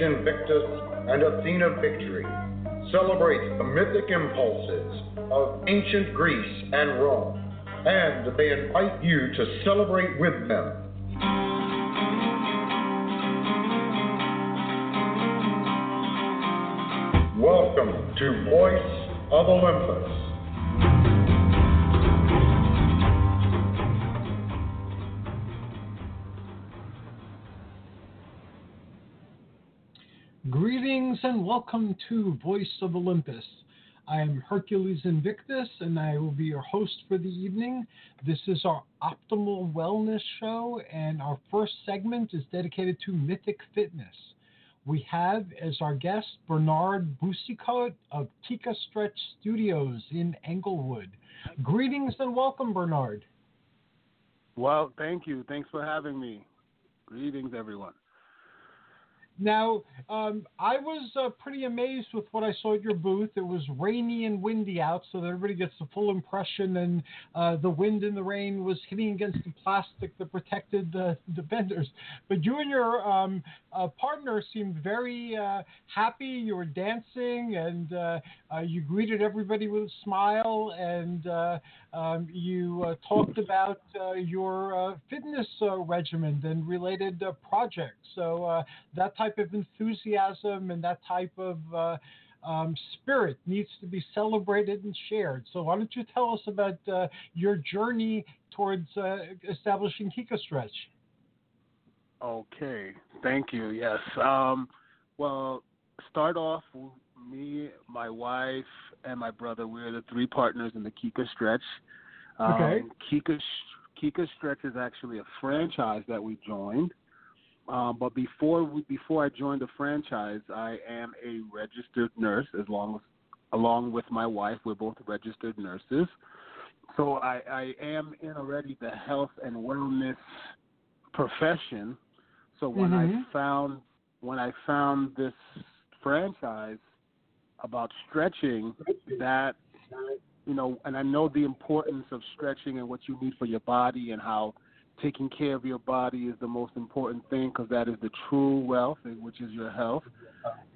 Invictus and Athena Victory, celebrates the mythic impulses of ancient Greece and Rome, and they invite you to celebrate with them. Welcome to Voice of Olympus. And welcome to Voice of Olympus. I am Hercules Invictus and I will be your host for the evening. This is our Optimal Wellness Show, and our first segment is dedicated to Mythic Fitness. We have as our guest Bernard Boucicaut of Kika Stretch Studios in Englewood. Greetings and welcome, Bernard. Well, thank you. Thanks for having me. Greetings, everyone. Now, um, I was uh, pretty amazed with what I saw at your booth. It was rainy and windy out, so that everybody gets the full impression. And uh, the wind and the rain was hitting against the plastic that protected the, the vendors. But you and your um, uh, partner seemed very uh, happy. You were dancing, and uh, uh, you greeted everybody with a smile, and um, you talked about your fitness regimen and related projects. So that type of enthusiasm and that type of uh, um, spirit needs to be celebrated and shared. So why don't you tell us about uh, your journey towards uh, establishing Kika Stretch? Okay, thank you. Yes. Um, well, start off me, my wife, and my brother. We're the three partners in the Kika Stretch. Um, Okay. Kika Kika Stretch is actually a franchise that we joined. Um, but before we, before I joined the franchise, I am a registered nurse. As long as, along with my wife, we're both registered nurses. So I, I am in already the health and wellness profession. So when Mhm. I found when I found this franchise about stretching, that you know, and I know the importance of stretching and what you need for your body and how taking care of your body is the most important thing because that is the true wealth, which is your health.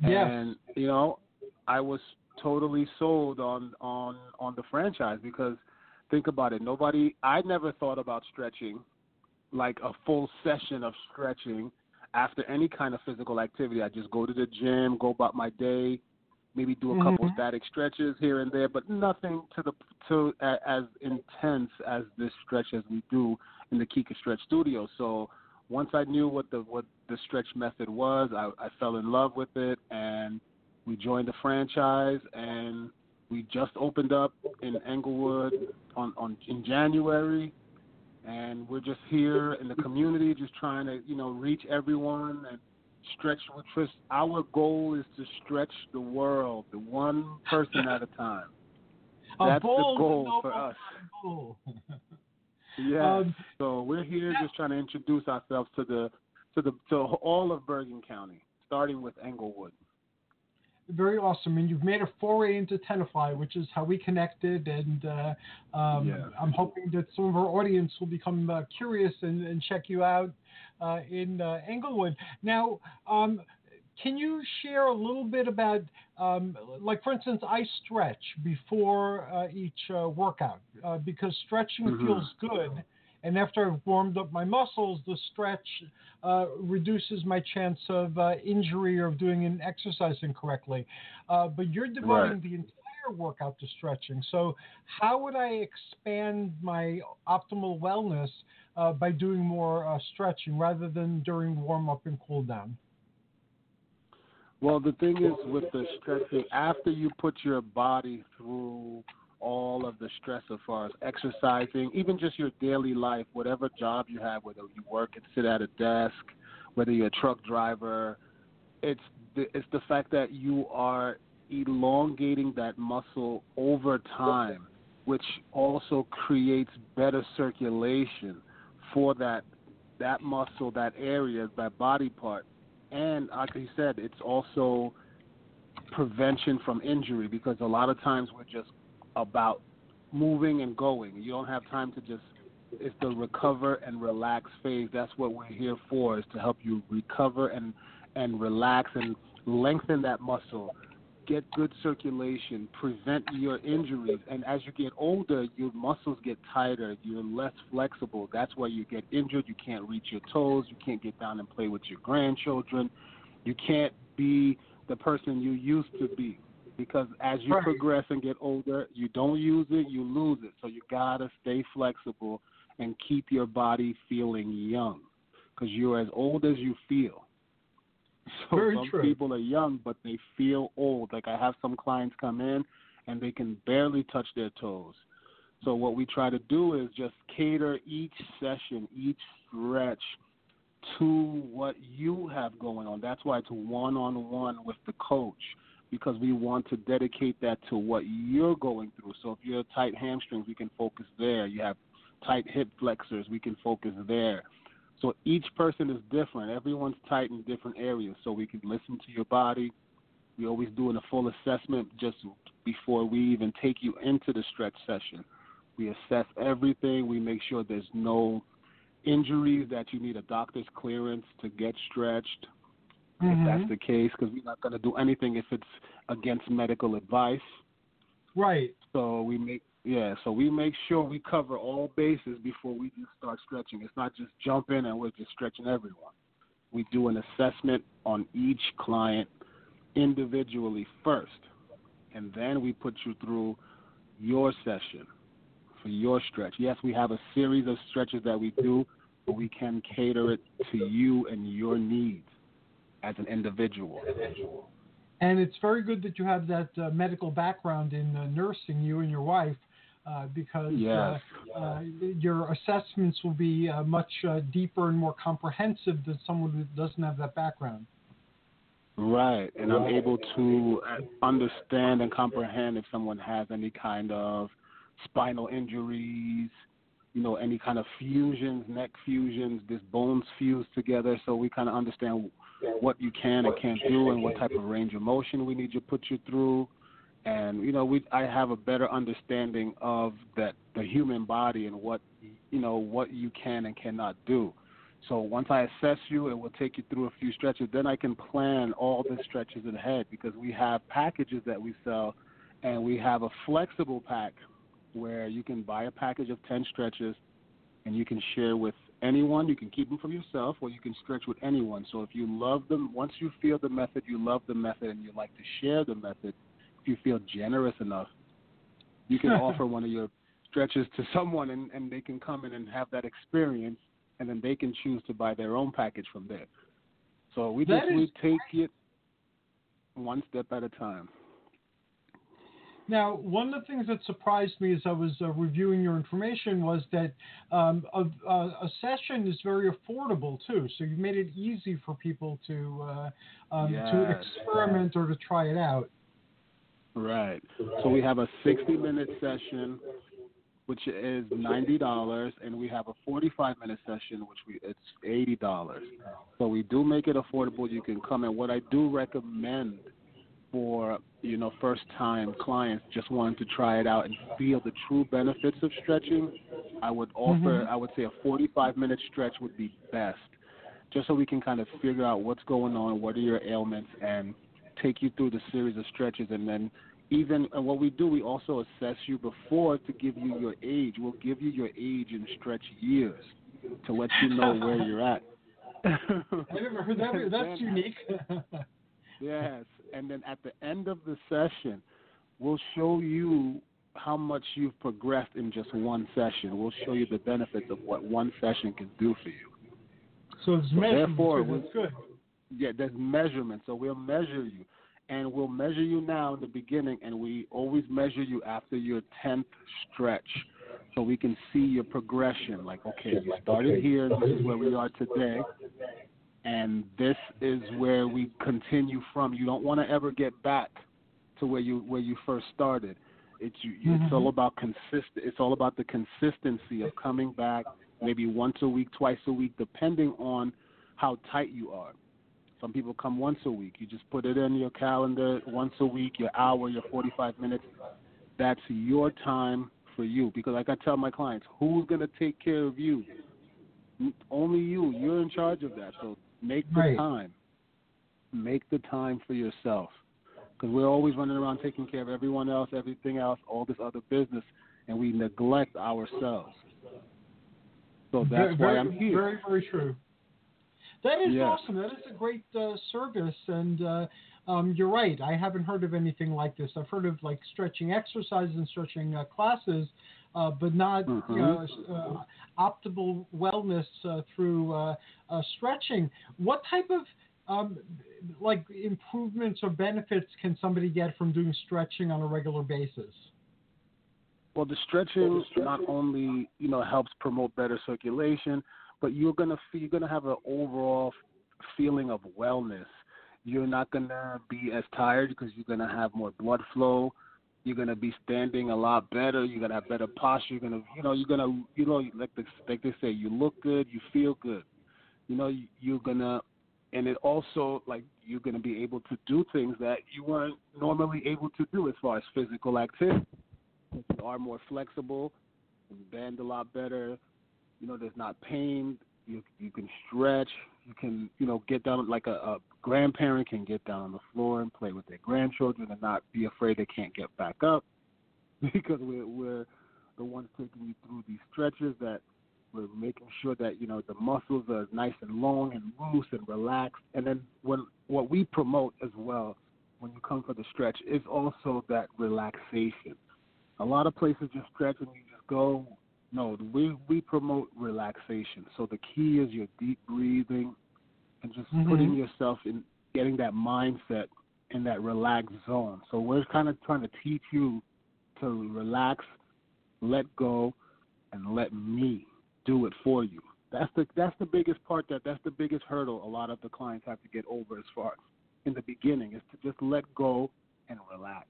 Yes. And you know, I was totally sold on on on the franchise because think about it. Nobody, I never thought about stretching like a full session of stretching after any kind of physical activity. I just go to the gym, go about my day, maybe do a couple Mhm. static stretches here and there, but nothing to the to a, as intense as this stretch as we do in the Kika Stretch Studio. So once I knew what the what the stretch method was, I, I fell in love with it, and we joined the franchise, and we just opened up in Englewood on, on in January, and we're just here in the community, just trying to you know reach everyone and stretch. Which our goal is to stretch the world, the one person at a time. A That's bold the goal for us. goal. Yes. Um, so we're here just trying to introduce ourselves to the to the to all of Bergen County, starting with Englewood. Very awesome. And you've made a foray into Tenafly, which is how we connected. And uh, um, Yeah. I'm hoping that some of our audience will become uh, curious and, and check you out uh, in uh, Englewood. Now, um, can you share a little bit about, um, like for instance, I stretch before uh, each uh, workout uh, because stretching Mhm. feels good, and after I've warmed up my muscles, the stretch uh, reduces my chance of uh, injury or of doing an exercise incorrectly. Uh, but you're devoting Right. the entire workout to stretching. So how would I expand my optimal wellness uh, by doing more uh, stretching rather than during warm up and cool down? Well, the thing is with the stretching, after you put your body through all of the stress as far as exercising, even just your daily life, whatever job you have, whether you work and sit at a desk, whether you're a truck driver, it's the, it's the fact that you are elongating that muscle over time, which also creates better circulation for that that muscle, that area, that body part. And like you said, it's also prevention from injury because a lot of times we're just about moving and going. You don't have time to just. It's the recover and relax phase. That's what we're here for, is to help you recover and and relax and lengthen that muscle, get good circulation, prevent your injuries. And as you get older, your muscles get tighter. You're less flexible. That's why you get injured. You can't reach your toes. You can't get down and play with your grandchildren. You can't be the person you used to be because as you Right. progress and get older, you don't use it, you lose it. So you gotta stay flexible and keep your body feeling young because you're as old as you feel. So Very some true. people are young, but they feel old. Like I have some clients come in and they can barely touch their toes. So what we try to do is just cater each session, each stretch to what you have going on. That's why it's one on one with the coach because we want to dedicate that to what you're going through. So if you're tight hamstrings, we can focus there. You have tight hip flexors, we can focus there. So each person is different. Everyone's tight in different areas. So we can listen to your body. We always doing a full assessment just before we even take you into the stretch session. We assess everything. We make sure there's no injuries that you need a doctor's clearance to get stretched. If Mhm. that's the case, because we're not going to do anything if it's against medical advice. Right. So we make yeah, so we make sure we cover all bases before we just start stretching. It's not just jump in and we're just stretching everyone. We do an assessment on each client individually first, and then we put you through your session for your stretch. Yes, we have a series of stretches that we do, but we can cater it to you and your needs as an individual. And it's very good that you have that uh, medical background in uh, nursing, you and your wife, uh, because Yes. uh, uh, your assessments will be uh, much uh, deeper and more comprehensive than someone who doesn't have that background. Right, and I'm able to uh, understand and comprehend if someone has any kind of spinal injuries, you know, any kind of fusions, neck fusions, this bones fused together, so we kind of understand what you can and can't do and what type of range of motion we need to put you through. And you know, we I have a better understanding of that the human body and what you know what you can and cannot do. So once I assess you and we'll take you through a few stretches, then I can plan all the stretches ahead because we have packages that we sell and we have a flexible pack where you can buy a package of 10 stretches and you can share with anyone. You can keep them for yourself or you can stretch with anyone. So if you love them, once you feel the method, you love the method and you like to share the method, if you feel generous enough, you can offer one of your stretches to someone and, and they can come in and have that experience and then they can choose to buy their own package from there. So we That just we take it one step at a time. Now, one of the things that surprised me as I was uh, reviewing your information was that um, a, a, a session is very affordable too. So you made it easy for people to uh, um, to experiment or to try it out. Right. So we have a 60 minute session, which is ninety dollars, and we have a 45 minute session, which we it's eighty dollars. So we do make it affordable. You can come and what I do recommend for you know first time clients just wanting to try it out and feel the true benefits of stretching, I would offer Mhm. I would say a 45 minute stretch would be best. just so we can kind of figure out what's going on, what are your ailments, and take you through the series of stretches. And then, even and what we do, we also assess you before to give you your age. We'll give you your age in stretch years to let you know where you're at. I never heard that. That's unique. yes, and then at the end of the session, we'll show you how much you've progressed in just one session. We'll show you the benefits of what one session can do for you. So it's So measurement. therefore, too. That's good. Yeah, there's measurement. So we'll measure you. And we'll measure you now in the beginning, and we always measure you after your 10th stretch. So we can see your progression. Like, okay, you started here, this is where we are today, and this is where we continue from. You don't want to ever get back to where you where you first started. It's you, it's all mm-hmm. about consist. It's all about the consistency of coming back, maybe once a week, twice a week, depending on how tight you are. Some people come once a week. You just put it in your calendar once a week, your hour, your 45 minutes. That's your time for you. Because, like I tell my clients, who's going to take care of you? Only you. You're in charge of that. So make the Right. time. Make the time for yourself. Because we're always running around taking care of everyone else, everything else, all this other business, and we neglect ourselves. So that's very, why I'm here. Very, very true. That is Yes. awesome. That is a great uh, service, and uh, um, you're right. I haven't heard of anything like this. I've heard of like stretching exercises and stretching uh, classes, uh, but not you Mhm. know, uh, optimal wellness uh, through uh, uh, stretching. What type of um, like improvements or benefits can somebody get from doing stretching on a regular basis? Well, the stretching not only you know helps promote better circulation, but you're gonna feel, you're gonna have an overall feeling of wellness. You're not gonna be as tired because you're gonna have more blood flow. You're gonna be standing a lot better. You're gonna have better posture. You're gonna you know you're gonna you know like the, like they say you look good, you feel good. You know you- you're gonna and it also like you're gonna be able to do things that you weren't normally able to do as far as physical activity you are more flexible, you bend a lot better. You know, there's not pain. You you can stretch. You can you know get down like a, a grandparent can get down on the floor and play with their grandchildren and not be afraid they can't get back up because we're we're the ones taking you through these stretches that we're making sure that you know the muscles are nice and long and loose and relaxed. And then when what we promote as well when you come for the stretch is also that relaxation a lot of places just stretch and you just go. No, we we promote relaxation. So the key is your deep breathing and just Mhm. putting yourself in getting that mindset in that relaxed zone. So we're kind of trying to teach you to relax, let go, and let me do it for you. That's the that's the biggest part that that's the biggest hurdle a lot of the clients have to get over as far in the beginning is to just let go and relax.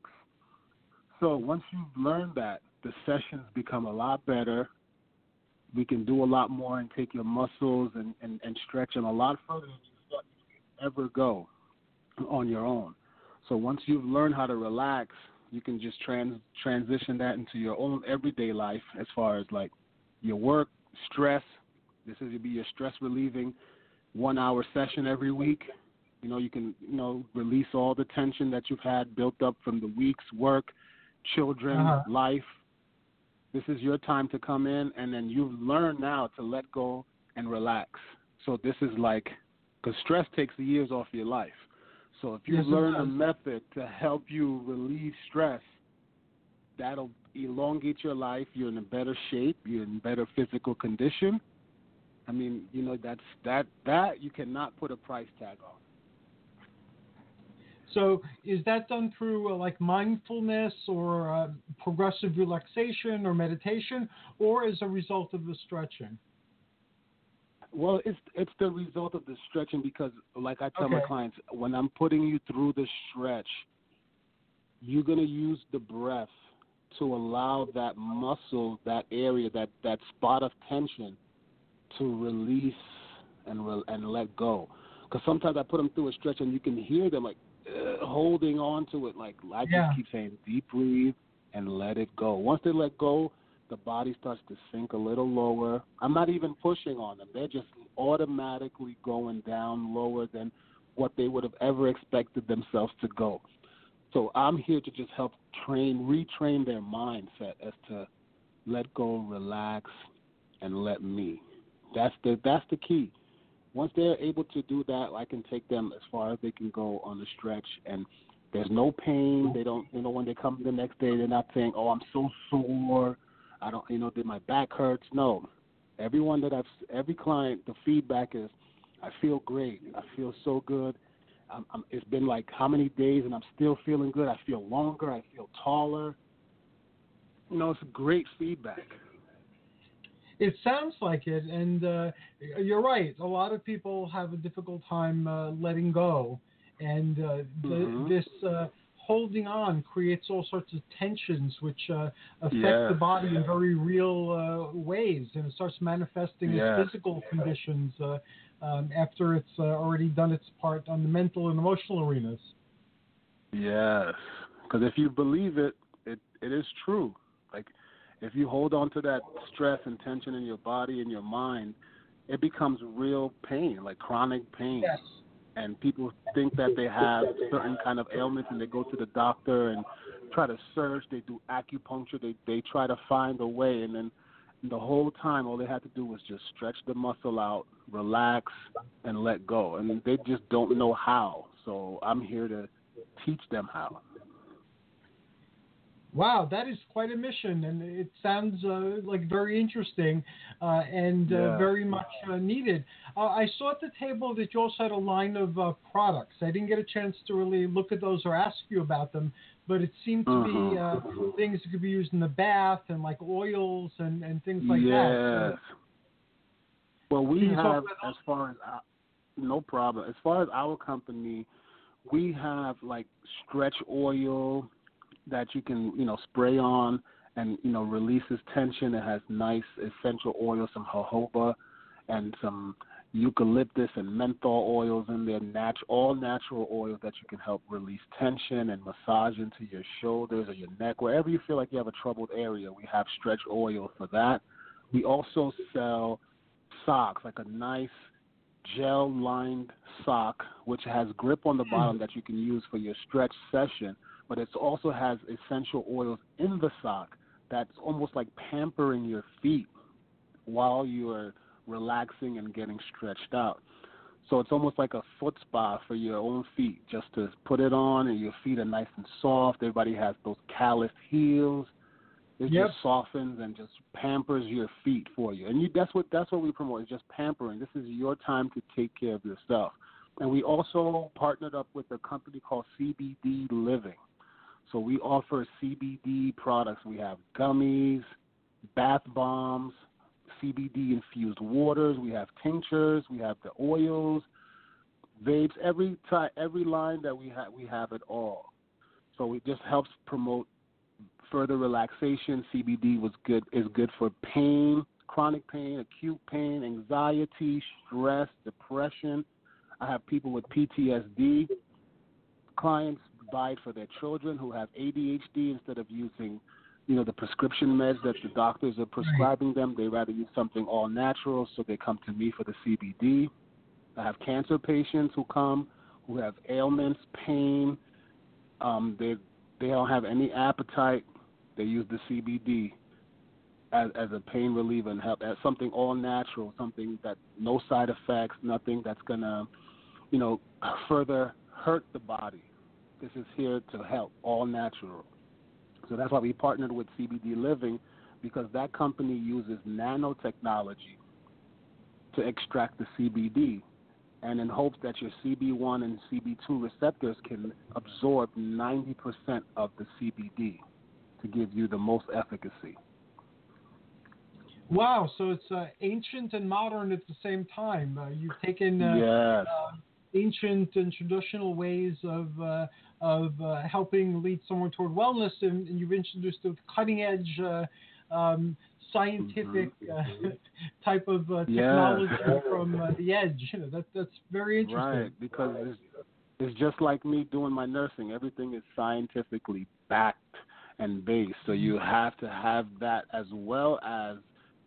So once you've learned that, the sessions become a lot better. We can do a lot more and take your muscles and, and, and stretch them a lot further than you thought you could ever go on your own. So once you've learned how to relax, you can just trans transition that into your own everyday life as far as like your work, stress. This is be your stress relieving one hour session every week. You know, you can, you know, release all the tension that you've had built up from the week's work, children, Uh-huh. life. This is your time to come in, and then you've learned now to let go and relax. So this is like, because stress takes the years off your life. So if you Yes, learn a method to help you relieve stress, that'll elongate your life. You're in a better shape. You're in better physical condition. I mean, you know, that's that that you cannot put a price tag on. So is that done through uh, like mindfulness or uh, progressive relaxation or meditation, or as a result of the stretching? Well, it's it's the result of the stretching because, like I tell my clients, when I'm putting you through the stretch, you're gonna use the breath to allow that muscle, that area, that that spot of tension, to release and re- and let go. Because sometimes I put them through a stretch and you can hear them like uh, holding on to it. Like I just keep saying, deep breathe and let it go. Once they let go, the body starts to sink a little lower. I'm not even pushing on them. They're just automatically going down lower than what they would have ever expected themselves to go. So I'm here to just help train, retrain their mindset as to let go, relax, and let me. That's the that's the key. Once they're able to do that, I can take them as far as they can go on the stretch, and there's no pain. They don't, you know, when they come the next day, they're not saying, "Oh, I'm so sore. I don't, you know, did my back hurts." No, everyone that I've, every client, the feedback is, "I feel great. I feel so good." I'm, I'm, it's been like how many days, and I'm still feeling good. I feel longer. I feel taller. You know, it's great feedback. It sounds like it, and uh, you're right. A lot of people have a difficult time uh, letting go, and uh, the, Mhm. this uh, holding on creates all sorts of tensions, which uh, affect the body in very real uh, ways, and it starts manifesting as physical conditions uh, um, after it's uh, already done its part on the mental and emotional arenas. Yes, because if you believe it, it it is true. If you hold on to that stress and tension in your body and your mind, it becomes real pain, like chronic pain. Yes. And people think that they have certain kind of ailments, and they go to the doctor and try to search. They do acupuncture. They they try to find a way, and then the whole time, all they had to do was just stretch the muscle out, relax, and let go. And they just don't know how. So I'm here to teach them how. Wow, that is quite a mission, and it sounds uh, like very interesting uh, and uh, very much uh, needed. Uh, I saw at the table that you also had a line of uh, products. I didn't get a chance to really look at those or ask you about them, but it seemed to be uh, Mhm. things that could be used in the bath and like oils and, and things like yes. that. Well, we Can you talk have, as far as our, no problem. As far as our company, we have like stretch oil that you can, you know, spray on and you know releases tension. It has nice essential oils, some jojoba, and some eucalyptus and menthol oils in there. Nat- all natural oils that you can help release tension and massage into your shoulders or your neck, wherever you feel like you have a troubled area. We have stretch oil for that. We also sell socks, like a nice gel lined sock, which has grip on the hmm. bottom that you can use for your stretch session, but it also has essential oils in the sock that's almost like pampering your feet while you're relaxing and getting stretched out. So it's almost like a foot spa for your own feet, just to put it on and your feet are nice and soft. Everybody has those calloused heels. It Yep. just softens and just pampers your feet for you. And you, that's what that's what we promote is just pampering. This is your time to take care of yourself. And we also partnered up with a company called CBD Living. So we offer CBD products. We have gummies, bath bombs, CBD infused waters. We have tinctures. We have the oils, vapes. Every type, every line that we have, we have it all. So it just helps promote further relaxation. CBD was good is good for pain, chronic pain, acute pain, anxiety, stress, depression. I have people with PTSD. Clients buy it for their children who have ADHD instead of using, you know, the prescription meds that the doctors are prescribing them. They rather use something all natural, so they come to me for the CBD. I have cancer patients who come who have ailments, pain. Um, they they don't have any appetite. They use the CBD as, as a pain reliever and help as something all natural, something that no side effects, nothing that's gonna, you know, further hurt the body. This is here to help, all natural. So that's why we partnered with CBD Living because that company uses nanotechnology to extract the CBD and in hopes that your CB1 and CB2 receptors can absorb 90% of the CBD to give you the most efficacy. Wow, so it's uh, ancient and modern at the same time. Uh, you've taken uh, yes. Ancient and traditional ways of uh, of uh, helping lead someone toward wellness, and, and you've introduced a cutting edge, uh, um, scientific uh, type of uh, Yeah. technology from uh, the edge. You know, that that's very interesting. Right, because it's, it's just like me doing my nursing. Everything is scientifically backed and based. So you have to have that as well as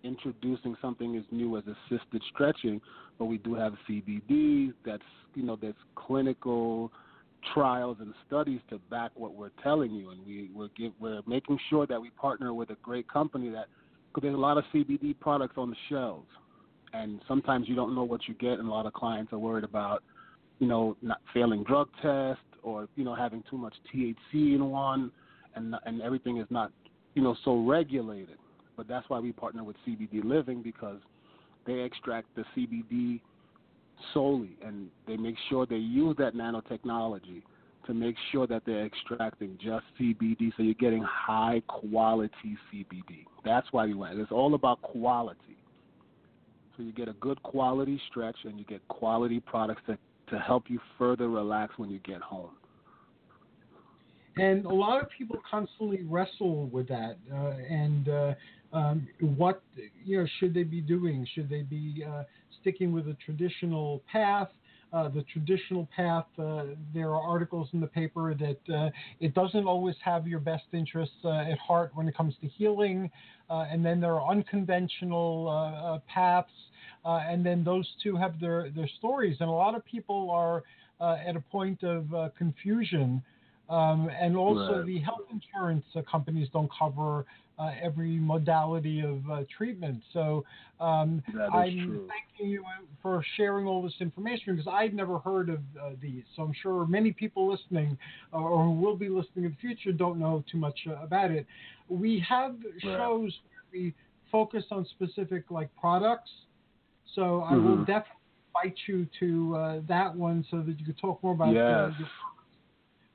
introducing something as new as assisted stretching, but we do have CBD. That's you know there's clinical trials and studies to back what we're telling you, and we we're give, we're making sure that we partner with a great company that because there's a lot of CBD products on the shelves, and sometimes you don't know what you get, and a lot of clients are worried about you know not failing drug tests or you know having too much THC in one, and and everything is not you know so regulated. But that's why we partner with CBD Living because they extract the CBD solely, and they make sure they use that nanotechnology to make sure that they're extracting just CBD, so you're getting high quality CBD. That's why we went. It's all about quality. So you get a good quality stretch, and you get quality products to to help you further relax when you get home. And a lot of people constantly wrestle with that, uh, and uh, um, what you know should they be doing? Should they be uh, sticking with a traditional path? Uh, the traditional path, uh, there are articles in the paper that uh, it doesn't always have your best interests uh, at heart when it comes to healing. Uh, and then there are unconventional uh, paths, and then those two have their, their stories. And a lot of people are at a point of confusion. Um, and also, right. the health insurance companies don't cover uh, every modality of uh, treatment. So um, I'm true. thanking you for sharing all this information because I'd never heard of uh, these. So I'm sure many people listening uh, or who will be listening in the future don't know too much uh, about it. We have Right. shows where we focus on specific like products. So I will Mhm. definitely invite you to uh, that one so that you could talk more about uh, Yes. your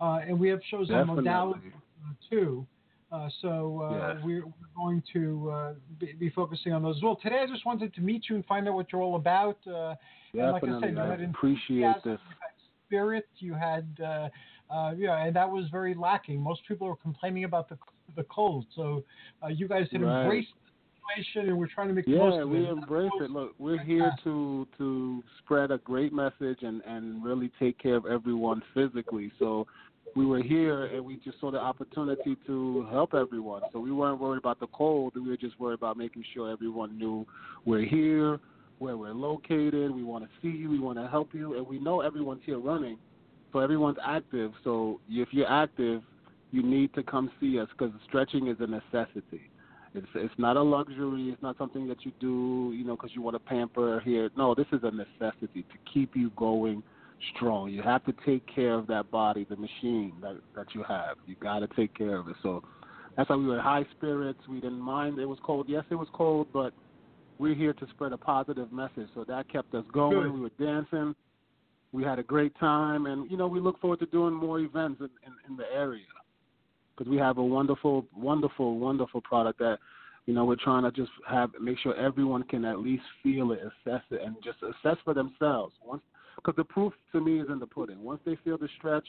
uh, and we have shows Definitely. on modality uh, too. Uh, so uh, Yes. we're, we're going to uh, be, be focusing on those as well. Today, I just wanted to meet you and find out what you're all about. Uh, and like I said, you had appreciate this. spirit, you had, uh, uh, yeah, and that was very lacking. Most people are complaining about the the cold, so uh, you guys had Right. embraced the situation, and we're trying to make the most of it. Yeah, we it. embrace it. Look, we're here to to spread a great message and and really take care of everyone physically. So we were here and we just saw the opportunity to help everyone. So we weren't worried about the cold. We were just worried about making sure everyone knew we're here, where we're located. We want to see you. We want to help you, and we know everyone's here running. So everyone's active. So if you're active, you need to come see us because stretching is a necessity. It's it's not a luxury. It's not something that you do, you know, because you want to pamper here. No, this is a necessity to keep you going strong. You have to take care of that body, the machine that that you have. You got to take care of it. So that's why we were in high spirits. We didn't mind it was cold. Yes, it was cold, but we're here to spread a positive message. So that kept us going. Good. We were dancing. We had a great time, and you know, we look forward to doing more events in, in, in the area because we have a wonderful, wonderful, wonderful product that you know we're trying to just have make sure everyone can at least feel it, assess it, and just assess for themselves. Once, because the proof to me is in the pudding. Once they feel the stretch,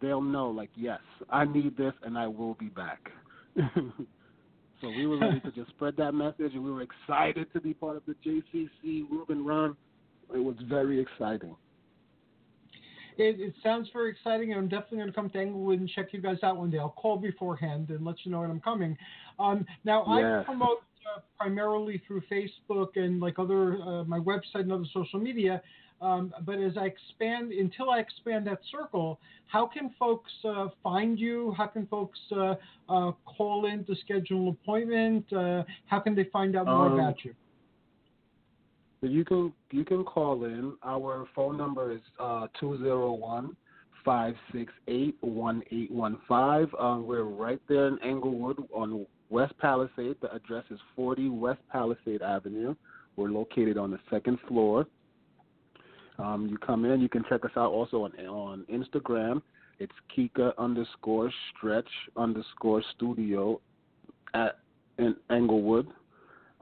they'll know like, yes, I need this, and I will be back. so we were ready to just spread that message, and we were excited to be part of the JCC Rubin Run. It was very exciting. It, it sounds very exciting, and I'm definitely going to come to Englewood and check you guys out one day. I'll call beforehand and let you know when I'm coming. Um, now, I promote uh, primarily through Facebook and like other uh, my website and other social media. Um, but as I expand, until I expand that circle, how can folks uh, find you? How can folks uh, uh, call in to schedule an appointment? Uh, how can they find out more Um, about you? You can you can call in. Our phone number is uh two zero one five six eight one eight one five. Um, we're right there in Englewood on West Palisade. The address is forty West Palisade Avenue. We're located on the second floor. Um, you come in. You can check us out also on on Instagram. It's Kika underscore stretch underscore studio at in Englewood.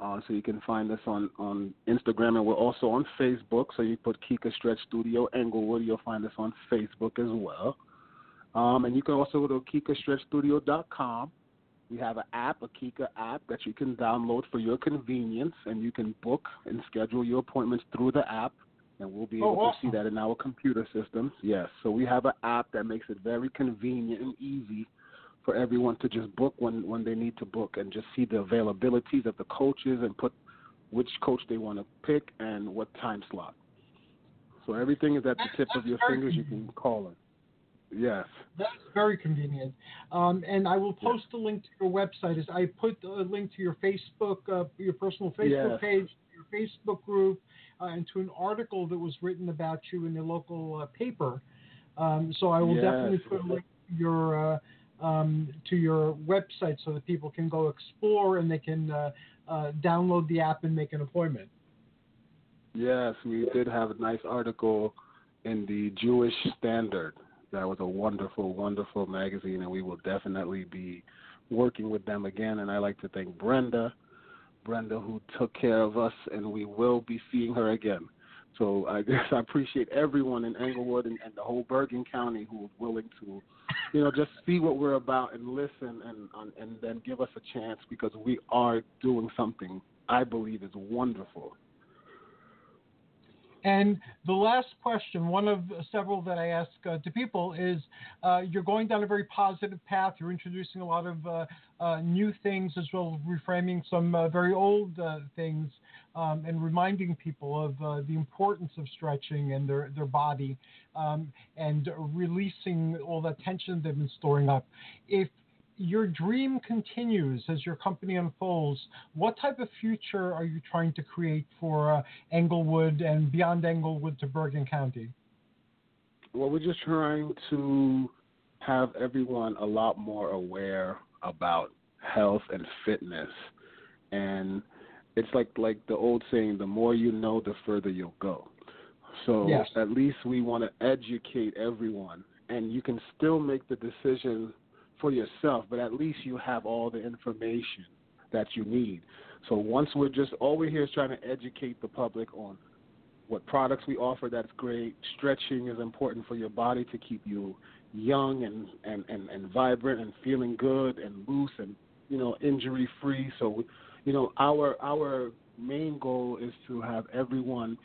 Uh, so you can find us on, on Instagram, and we're also on Facebook. So you put Kika Stretch Studio Englewood, you'll find us on Facebook as well. Um, and you can also go to KikaStretchStudio.com. We have an app, a Kika app that you can download for your convenience, and you can book and schedule your appointments through the app, and we'll be Oh, able to see that in our computer systems. Yes, so we have an app that makes it very convenient and easy for everyone to just book when when they need to book and just see the availabilities of the coaches and put which coach they want to pick and what time slot. So everything is at the tip of your fingers. You can call it. Yes. That's very convenient. Um, and I will post a link to your website. As I put a link to your Facebook, uh, your personal Facebook yes. page, your Facebook group, uh, and to an article that was written about you in the local uh, paper. Um, so I will yes. definitely put a link to your uh, um, to your website so that people can go explore and they can uh, uh, download the app and make an appointment. Yes, we did have a nice article in the Jewish Standard. That was a wonderful, wonderful magazine, and we will definitely be working with them again. And I like to thank Brenda, Brenda who took care of us, and we will be seeing her again. So I guess I appreciate everyone in Englewood and, and the whole Bergen County who is willing to, you know, just see what we're about and listen and and then give us a chance because we are doing something I believe is wonderful. And the last question, one of several that I ask uh, to people, is uh, you're going down a very positive path. You're introducing a lot of uh, uh new things as well as reframing some uh, very old uh, things um, and reminding people of the importance of stretching and their, their body um, and releasing all that tension they've been storing up. If your dream continues as your company unfolds. What type of future are you trying to create for uh, Englewood and beyond Englewood to Bergen County? Well, we're just trying to have everyone a lot more aware about health and fitness. And it's like like the old saying, the more you know, the further you'll go. So yes. at least we want to educate everyone and you can still make the decision for yourself, but at least you have all the information that you need. So once we're just all we're here is trying to educate the public on what products we offer that's great. Stretching is important for your body to keep you young and, and, and, and vibrant and feeling good and loose and you know injury free. So you know our our main goal is to have everyone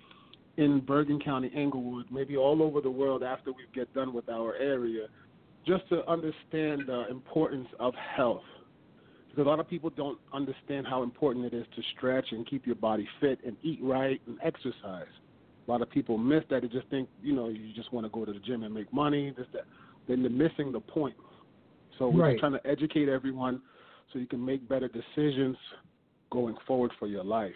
in Bergen County, Englewood, maybe all over the world after we get done with our area, just to understand the importance of health. Because a lot of people don't understand how important it is to stretch and keep your body fit and eat right and exercise. A lot of people miss that. They just think, you know, you just want to go to the gym and make money. This, that. Then they're missing the point. So we're right. just trying to educate everyone so you can make better decisions going forward for your life.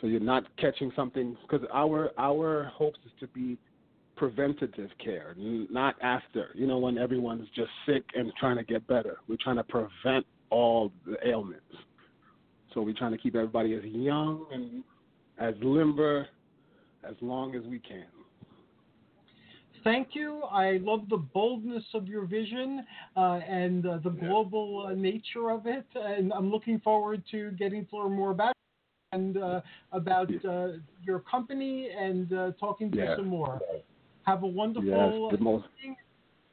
So you're not catching something because our our hopes is to be preventative care, not after. You know, when everyone's just sick and trying to get better. We're trying to prevent all the ailments. So we're trying to keep everybody as young and as limber as long as we can. Thank you. I love the boldness of your vision uh, and uh, the global uh, nature of it. And I'm looking forward to getting to learn more about and uh, about uh, your company and uh, talking to yeah. you some more. Have a wonderful yes, most...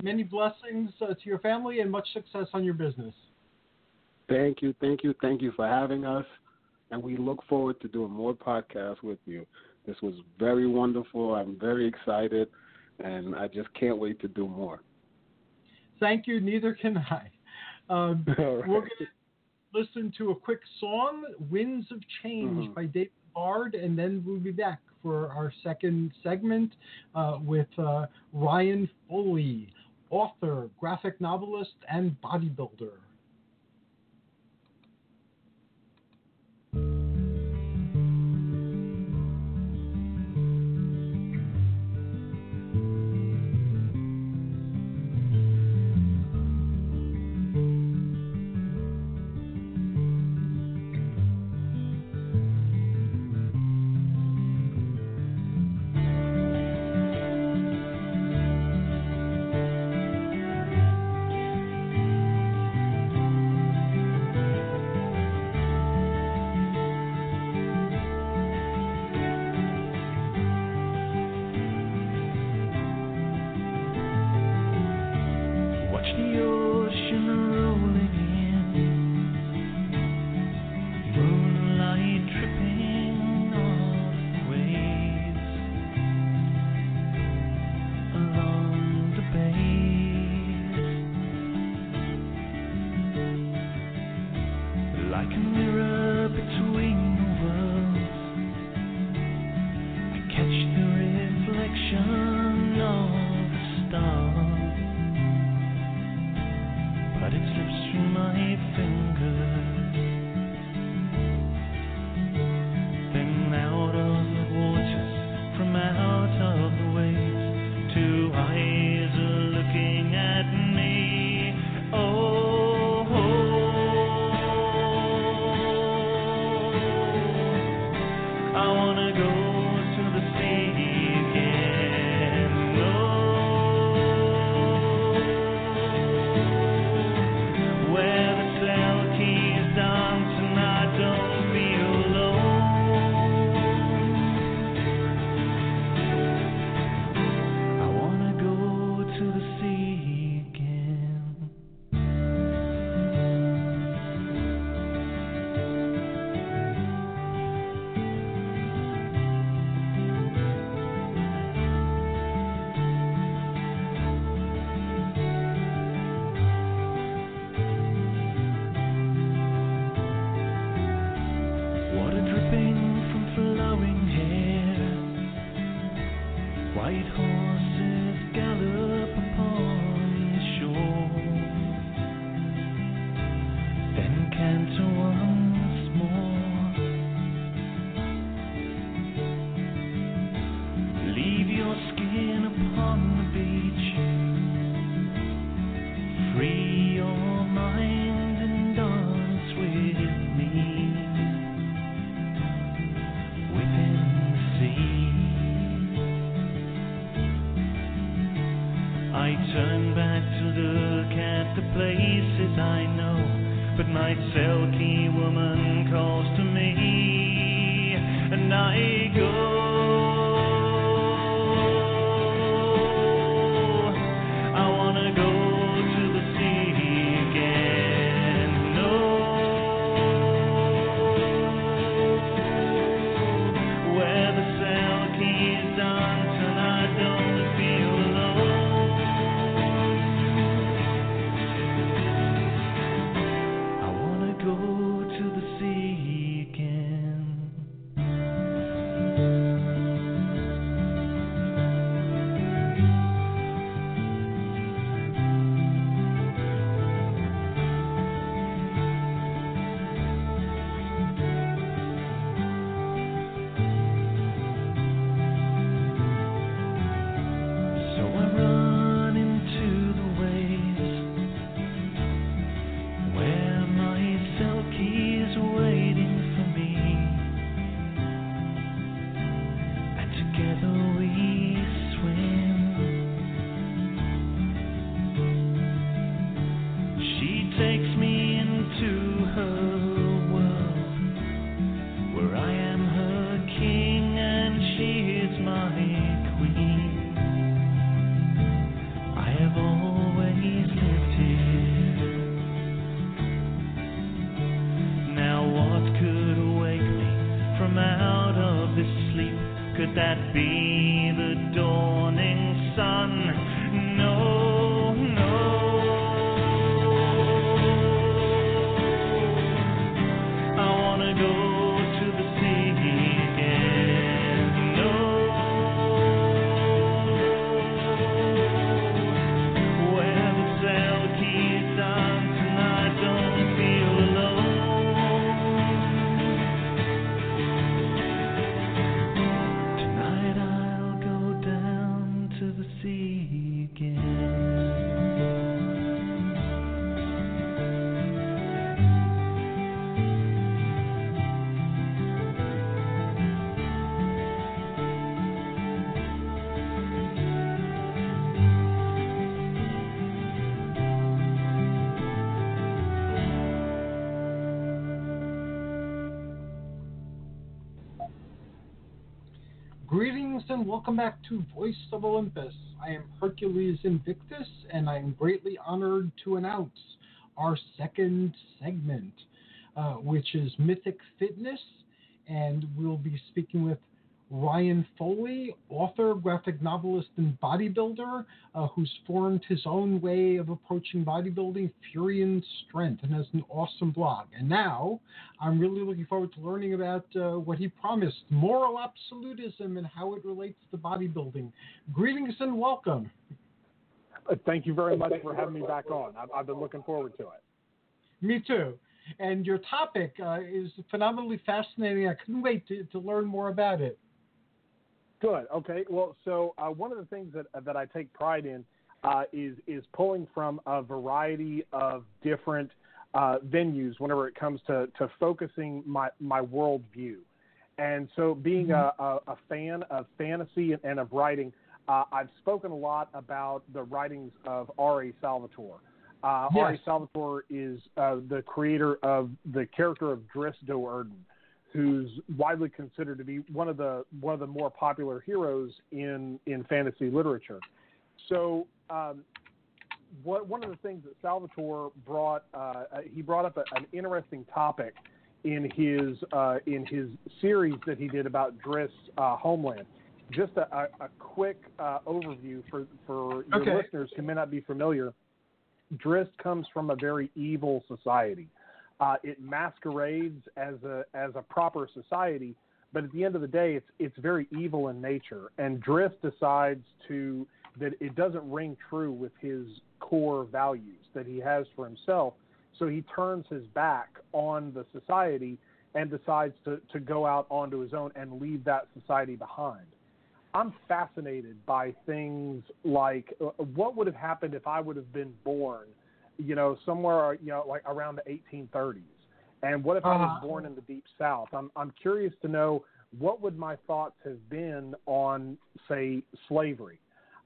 many blessings uh, to your family and much success on your business. Thank you, thank you, thank you for having us. And we look forward to doing more podcasts with you. This was very wonderful. I'm very excited, and I just can't wait to do more. Thank you. Neither can I. Um, right. We're going to listen to a quick song, Winds of Change mm-hmm. by David Bard, and then we'll be back for our second segment uh, with uh, Ryan Foley, author, graphic novelist, and bodybuilder. and welcome back to Voice of Olympus. I am Hercules Invictus, and I am greatly honored to announce our second segment, uh, which is Mythic Fitness, and we'll be speaking with Ryan Foley, author, graphic novelist, and bodybuilder, uh, who's formed his own way of approaching bodybuilding, Furyan Strength, and has an awesome blog. And now I'm really looking forward to learning about uh, what he promised moral absolutism and how it relates to bodybuilding. Greetings and welcome. Uh, thank you very much for having me back on. I've, I've been looking forward to it. Me too. And your topic uh, is phenomenally fascinating. I couldn't wait to, to learn more about it. Good. Okay. Well, so uh, one of the things that that I take pride in uh, is is pulling from a variety of different uh, venues whenever it comes to to focusing my my worldview. And so, being mm-hmm. a, a, fan of fantasy and, of writing, uh, I've spoken a lot about the writings of R.A. Salvatore. Uh, yes. R.A. Salvatore is uh, the creator of the character of Drizzt Do'Urden who's widely considered to be one of the one of the more popular heroes in in fantasy literature. So, um, what, one of the things that Salvatore brought uh, uh, he brought up a, an interesting topic in his uh, in his series that he did about Drizzt's uh, homeland. Just a, a, a quick uh, overview for for your okay. listeners who may not be familiar. Drizzt comes from a very evil society. Uh, it masquerades as a as a proper society, but at the end of the day, it's it's very evil in nature. And Drizzt decides to that it doesn't ring true with his core values that he has for himself. So he turns his back on the society and decides to, to go out onto his own and leave that society behind. I'm fascinated by things like uh, what would have happened if I would have been born you know, somewhere, you know, like around the 1830s. And what if uh-huh. I was uh-huh. born in the deep south? I'm I'm curious to know what would my thoughts have been on, say, slavery.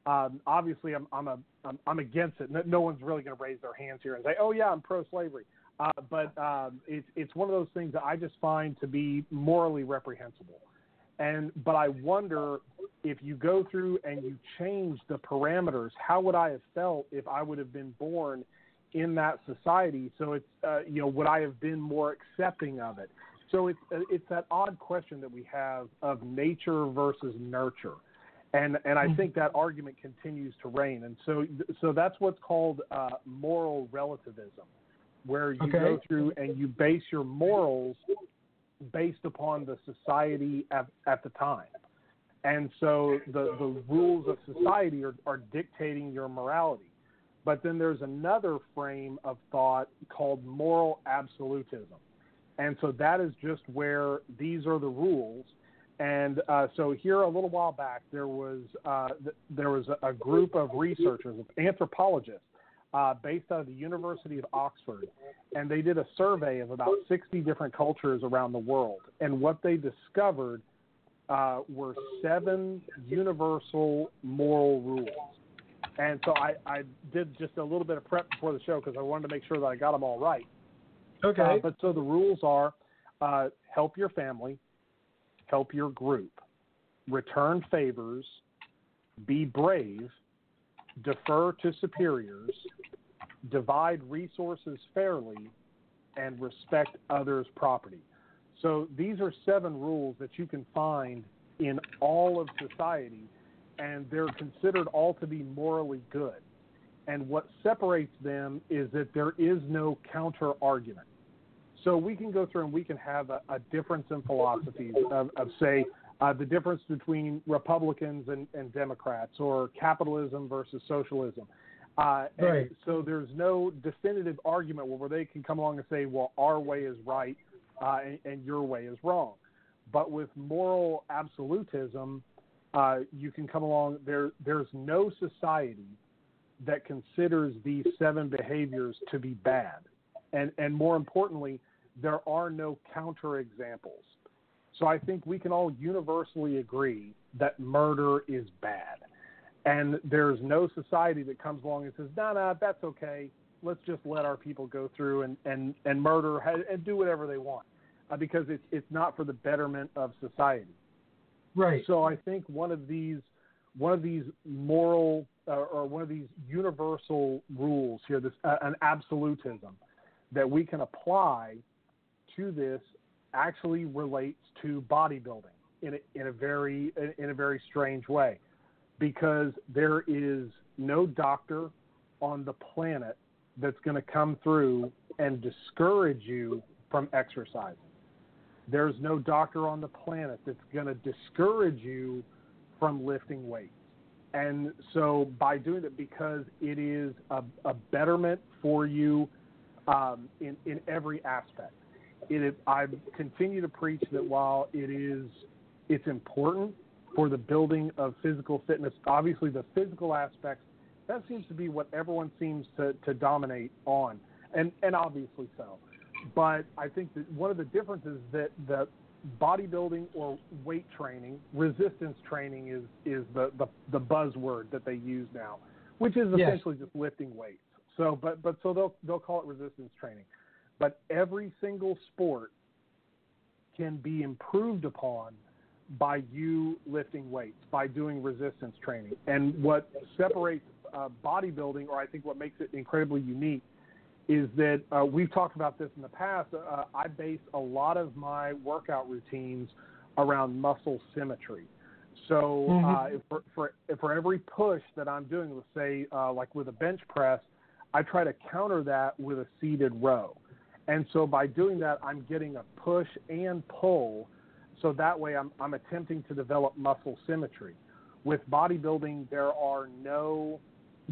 Um, obviously, I'm I'm a I'm, I'm against it. No, no one's really going to raise their hands here and say, "Oh yeah, I'm pro-slavery." Uh, but um, it's it's one of those things that I just find to be morally reprehensible. And but I wonder if you go through and you change the parameters, how would I have felt if I would have been born in that society. So it's uh, you know would I have been more accepting of it? So it's uh, it's that odd question that we have of nature versus nurture, and and I mm-hmm. think that argument continues to reign. And so so that's what's called uh, moral relativism, where you okay. go through and you base your morals based upon the society at, at the time. And so the, the rules of society are, are dictating your morality. But then there's another frame of thought called moral absolutism. And so that is just where these are the rules. And uh, so here a little while back, there was uh, th- there was a, group of researchers, anthropologists, uh, based out of the University of Oxford, and they did a survey of about 60 different cultures around the world. And what they discovered uh, were seven universal moral rules. And so I, I did just a little bit of prep before the show because I wanted to make sure that I got them all right. Okay. Uh, but so the rules are uh, help your family, help your group, return favors, be brave, defer to superiors, divide resources fairly, and respect others' property. So these are seven rules that you can find in all of society and they're considered all to be morally good. And what separates them is that there is no counter argument. So we can go through and we can have a, a difference in philosophies of, of say, uh, the difference between Republicans and, and, Democrats or capitalism versus socialism. Uh, right. So there's no definitive argument where they can come along and say, well, our way is right uh, and, and, your way is wrong. But with moral absolutism, uh, you can come along. There, there's no society that considers these seven behaviors to be bad, and and more importantly, there are no counterexamples. So I think we can all universally agree that murder is bad, and there's no society that comes along and says, "No, nah, no, nah, that's okay. Let's just let our people go through and and and murder and do whatever they want," uh, because it's it's not for the betterment of society. Right. So I think one of these one of these moral uh, or one of these universal rules here, this uh, an absolutism that we can apply to this, actually relates to bodybuilding. in a, in a very in a very strange way, because there is no doctor on the planet that's going to come through and discourage you from exercising. There's no doctor on the planet that's going to discourage you from lifting weights. And so by doing it, because it is a, a betterment for you um, in, in every aspect. It is, I continue to preach that while it is it's important for the building of physical fitness, obviously the physical aspects that seems to be what everyone seems to, to dominate on, and and obviously so. But I think that one of the differences that the bodybuilding or weight training, resistance training is is the, the, the buzzword that they use now, which is Yes. essentially just lifting weights. So, but but so they'll they'll call it resistance training, but every single sport can be improved upon by you lifting weights, by doing resistance training. And what separates uh, bodybuilding, or I think what makes it incredibly unique, is that uh, we've talked about this in the past. Uh, I base a lot of my workout routines around muscle symmetry. So uh, if for, for for every push that I'm doing, let's say uh, like with a bench press, I try to counter that with a seated row. And so by doing that, I'm getting a push and pull. So that way, I'm, I'm attempting to develop muscle symmetry. With bodybuilding, there are no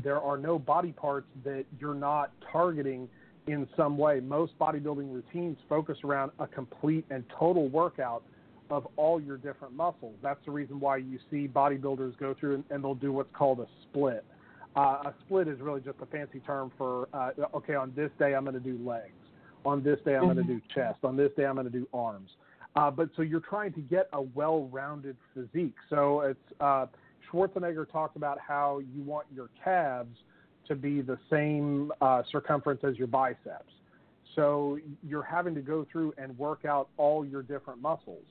there are no body parts that you're not targeting in some way. Most bodybuilding routines focus around a complete and total workout of all your different muscles. That's the reason why you see bodybuilders go through and, and they'll do what's called a split. Uh, a split is really just a fancy term for uh, okay, on this day I'm going to do legs, on this day I'm going to do chest, on this day I'm going to do arms. Uh, but so you're trying to get a well-rounded physique. So it's uh, Schwarzenegger talked about how you want your calves to be the same uh, circumference as your biceps. So you're having to go through and work out all your different muscles.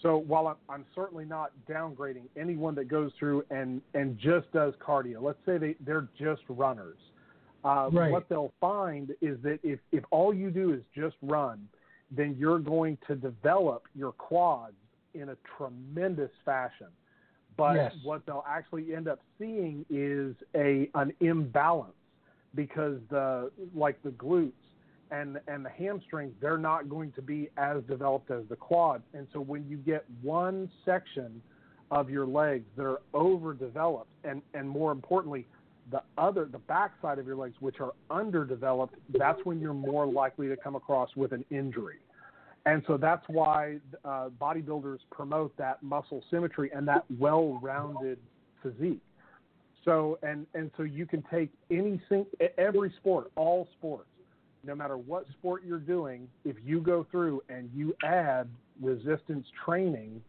So while I'm, I'm certainly not downgrading anyone that goes through and, and just does cardio, let's say they, they're just runners. Uh, Right. What they'll find is that if, if all you do is just run, then you're going to develop your quads in a tremendous fashion. But Yes. what they'll actually end up seeing is a an imbalance because the like the glutes and and the hamstrings they're not going to be as developed as the quads. And so when you get one section of your legs that are overdeveloped and and more importantly the other the backside of your legs which are underdeveloped that's when you're more likely to come across with an injury and so that's why uh, bodybuilders promote that muscle symmetry and that well-rounded physique so and and so you can take any every sport all sports no matter what sport you're doing if you go through and you add resistance training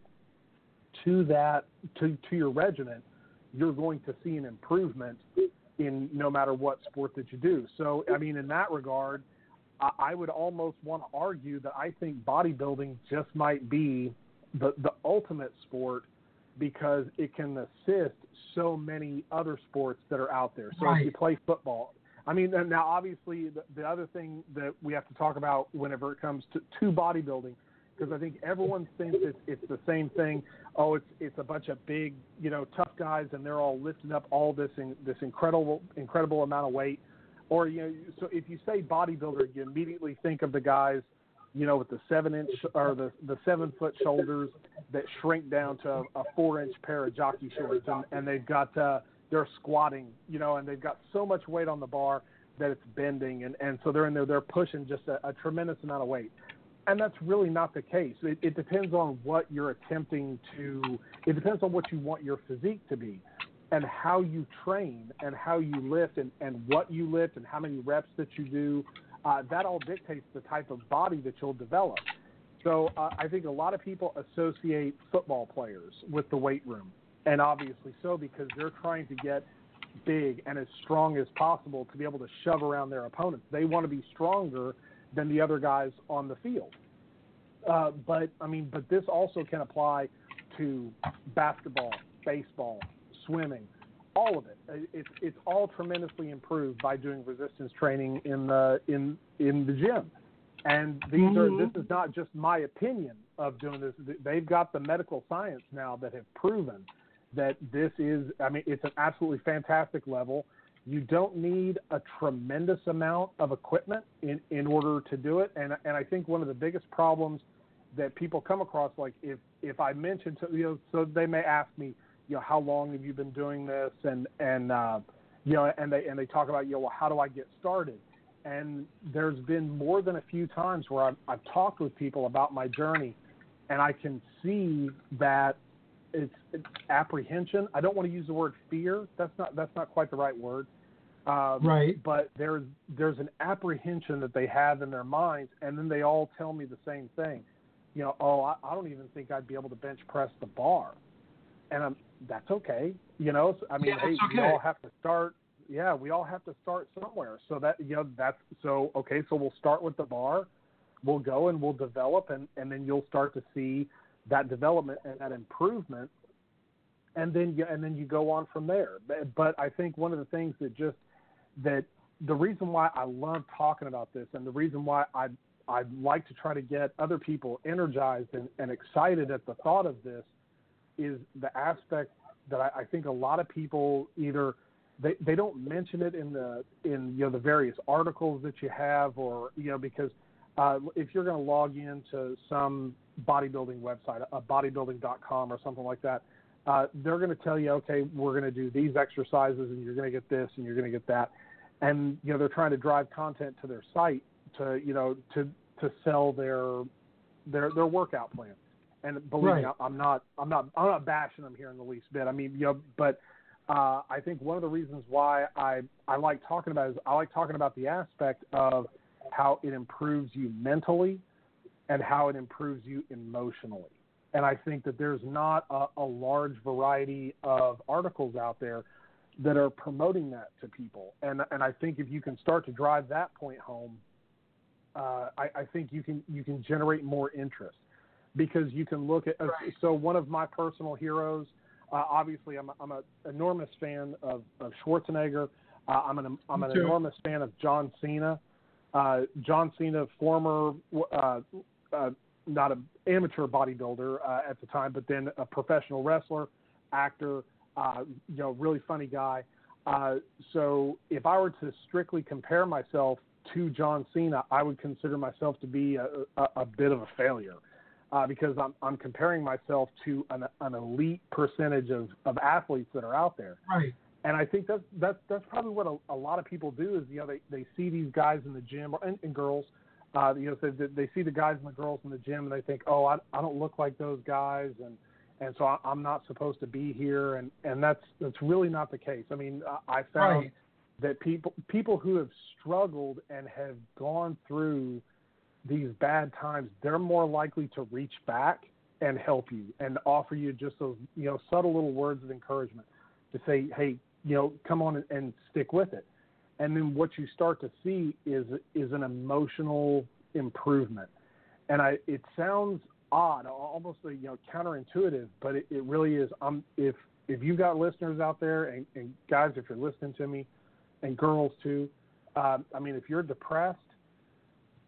to that to, to your regimen, you're going to see an improvement in no matter what sport that you do. So, I mean, in that regard, I, would almost want to argue that I think bodybuilding just might be the the ultimate sport because it can assist so many other sports that are out there. So if you play football, I mean, now obviously the, the other thing that we have to talk about whenever it comes to, to bodybuilding, because I think everyone thinks it's, it's the same thing. Oh, it's it's a bunch of big, you know, tough guys, and they're all lifting up all this in, this incredible incredible amount of weight. Or you know, so if you say bodybuilder, you immediately think of the guys, you know, with the seven inch or the the seven foot shoulders that shrink down to a, a four inch pair of jockey shorts, and, and they've got uh, they're squatting, you know, and they've got so much weight on the bar that it's bending, and and so they're in there, they're pushing just a, a tremendous amount of weight. And that's really not the case. It, it depends on what you're attempting to. It depends on what you want your physique to be, and how you train, and how you lift, and and what you lift, and how many reps that you do. Uh, that all dictates the type of body that you'll develop. So uh, I think a lot of people associate football players with the weight room, and obviously so because they're trying to get big and as strong as possible to be able to shove around their opponents. They want to be stronger than the other guys on the field. Uh, but I mean, but this also can apply to basketball, baseball, swimming, all of it. Uh, It's it's all tremendously improved by doing resistance training in the in in the gym. And these Mhm. are this is not just my opinion of doing this. They've got the medical science now that have proven that this is. I mean, it's an absolutely fantastic level. You don't need a tremendous amount of equipment in in order to do it. And and I think one of the biggest problems that people come across, like if if I mention to you know, so they may ask me, you know, how long have you been doing this, and and uh, you know, and they and they talk about, you know, well, how do I get started? And there's been more than a few times where I've, I've talked with people about my journey, and I can see that it's, it's apprehension. I don't want to use the word fear. That's not that's not quite the right word. Um, Right. But there's there's an apprehension that they have in their minds, and then they all tell me the same thing. You know, oh, I, I don't even think I'd be able to bench press the bar, and I'm that's okay. You know, I mean, Yeah, hey, that's we all have to start. Yeah, we all have to start somewhere. So that you know that's so okay. So we'll start with the bar. We'll go and we'll develop, and and then you'll start to see that development and that improvement and then you, and then you go on from there. But, but I think one of the things that just that the reason why I love talking about this and the reason why I I like to try to get other people energized and, and excited at the thought of this is the aspect that I, I think a lot of people either they, they don't mention it in the in you know the various articles that you have or you know because uh, if you're going to log into some bodybuilding website, a bodybuilding.com or something like that, uh, they're going to tell you, okay, we're going to do these exercises and you're going to get this and you're going to get that, and you know they're trying to drive content to their site to you know to to sell their their their workout plan. And believe me, I'm not I'm not I'm not bashing them here in the least bit. I mean, you know, but uh, I think one of the reasons why I I like talking about it is I like talking about the aspect of how it improves you mentally and how it improves you emotionally. And I think that there's not a, a large variety of articles out there that are promoting that to people. And and I think if you can start to drive that point home, uh, I, I think you can you can generate more interest because you can look at. So one of my personal heroes, uh, obviously, I'm a, I'm an enormous fan of, of Schwarzenegger. Uh, I'm an I'm an enormous fan of John Cena. Uh, John Cena, former uh, uh, not an amateur bodybuilder uh, at the time, but then a professional wrestler, actor, uh, you know, really funny guy. Uh, so if I were to strictly compare myself to John Cena, I would consider myself to be a, a, a bit of a failure uh, because I'm, I'm comparing myself to an, an elite percentage of, of athletes that are out there. Right. And I think that's that's that's probably what a, a lot of people do is you know they, they see these guys in the gym and, and girls, uh, you know they, they see the guys and the girls in the gym and they think oh I, I don't look like those guys and and so I, I'm not supposed to be here and and that's that's really not the case. I mean I, I found Right. that people people who have struggled and have gone through these bad times they're more likely to reach back and help you and offer you just those you know subtle little words of encouragement to say hey you know come on and, and stick with it. And then what you start to see is is an emotional improvement. And i it sounds odd almost you know counterintuitive but it, it really is. Um if if you've got listeners out there and, and guys if you're listening to me and girls too um, i mean if you're depressed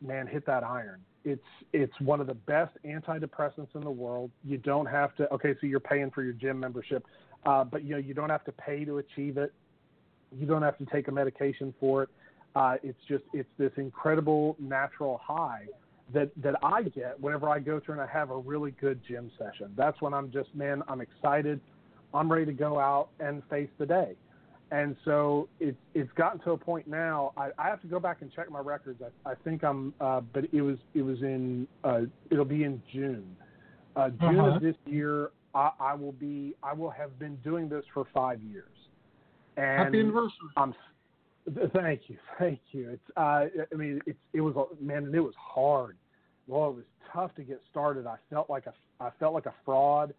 man hit that iron it's it's one of the best antidepressants in the world you don't have to okay so you're paying for your gym membership uh, but you know you don't have to pay to achieve it you don't have to take a medication for it uh, it's just it's this incredible natural high that that I get whenever I go through and I have a really good gym session. That's when I'm just man, I'm excited. I'm ready to go out and face the day. And so it's it's gotten to a point now. I, I have to go back and check my records. I, I think I'm, uh, but it was it was in uh, it'll be in June. Uh, June Uh-huh. of this year, I, I will be I will have been doing this for five years. And Happy anniversary. I'm. Thank you, thank you. It's. Uh, I mean, it's. It was a- man, and it was hard. Well, it was tough to get started. I felt like a. I felt like a fraud.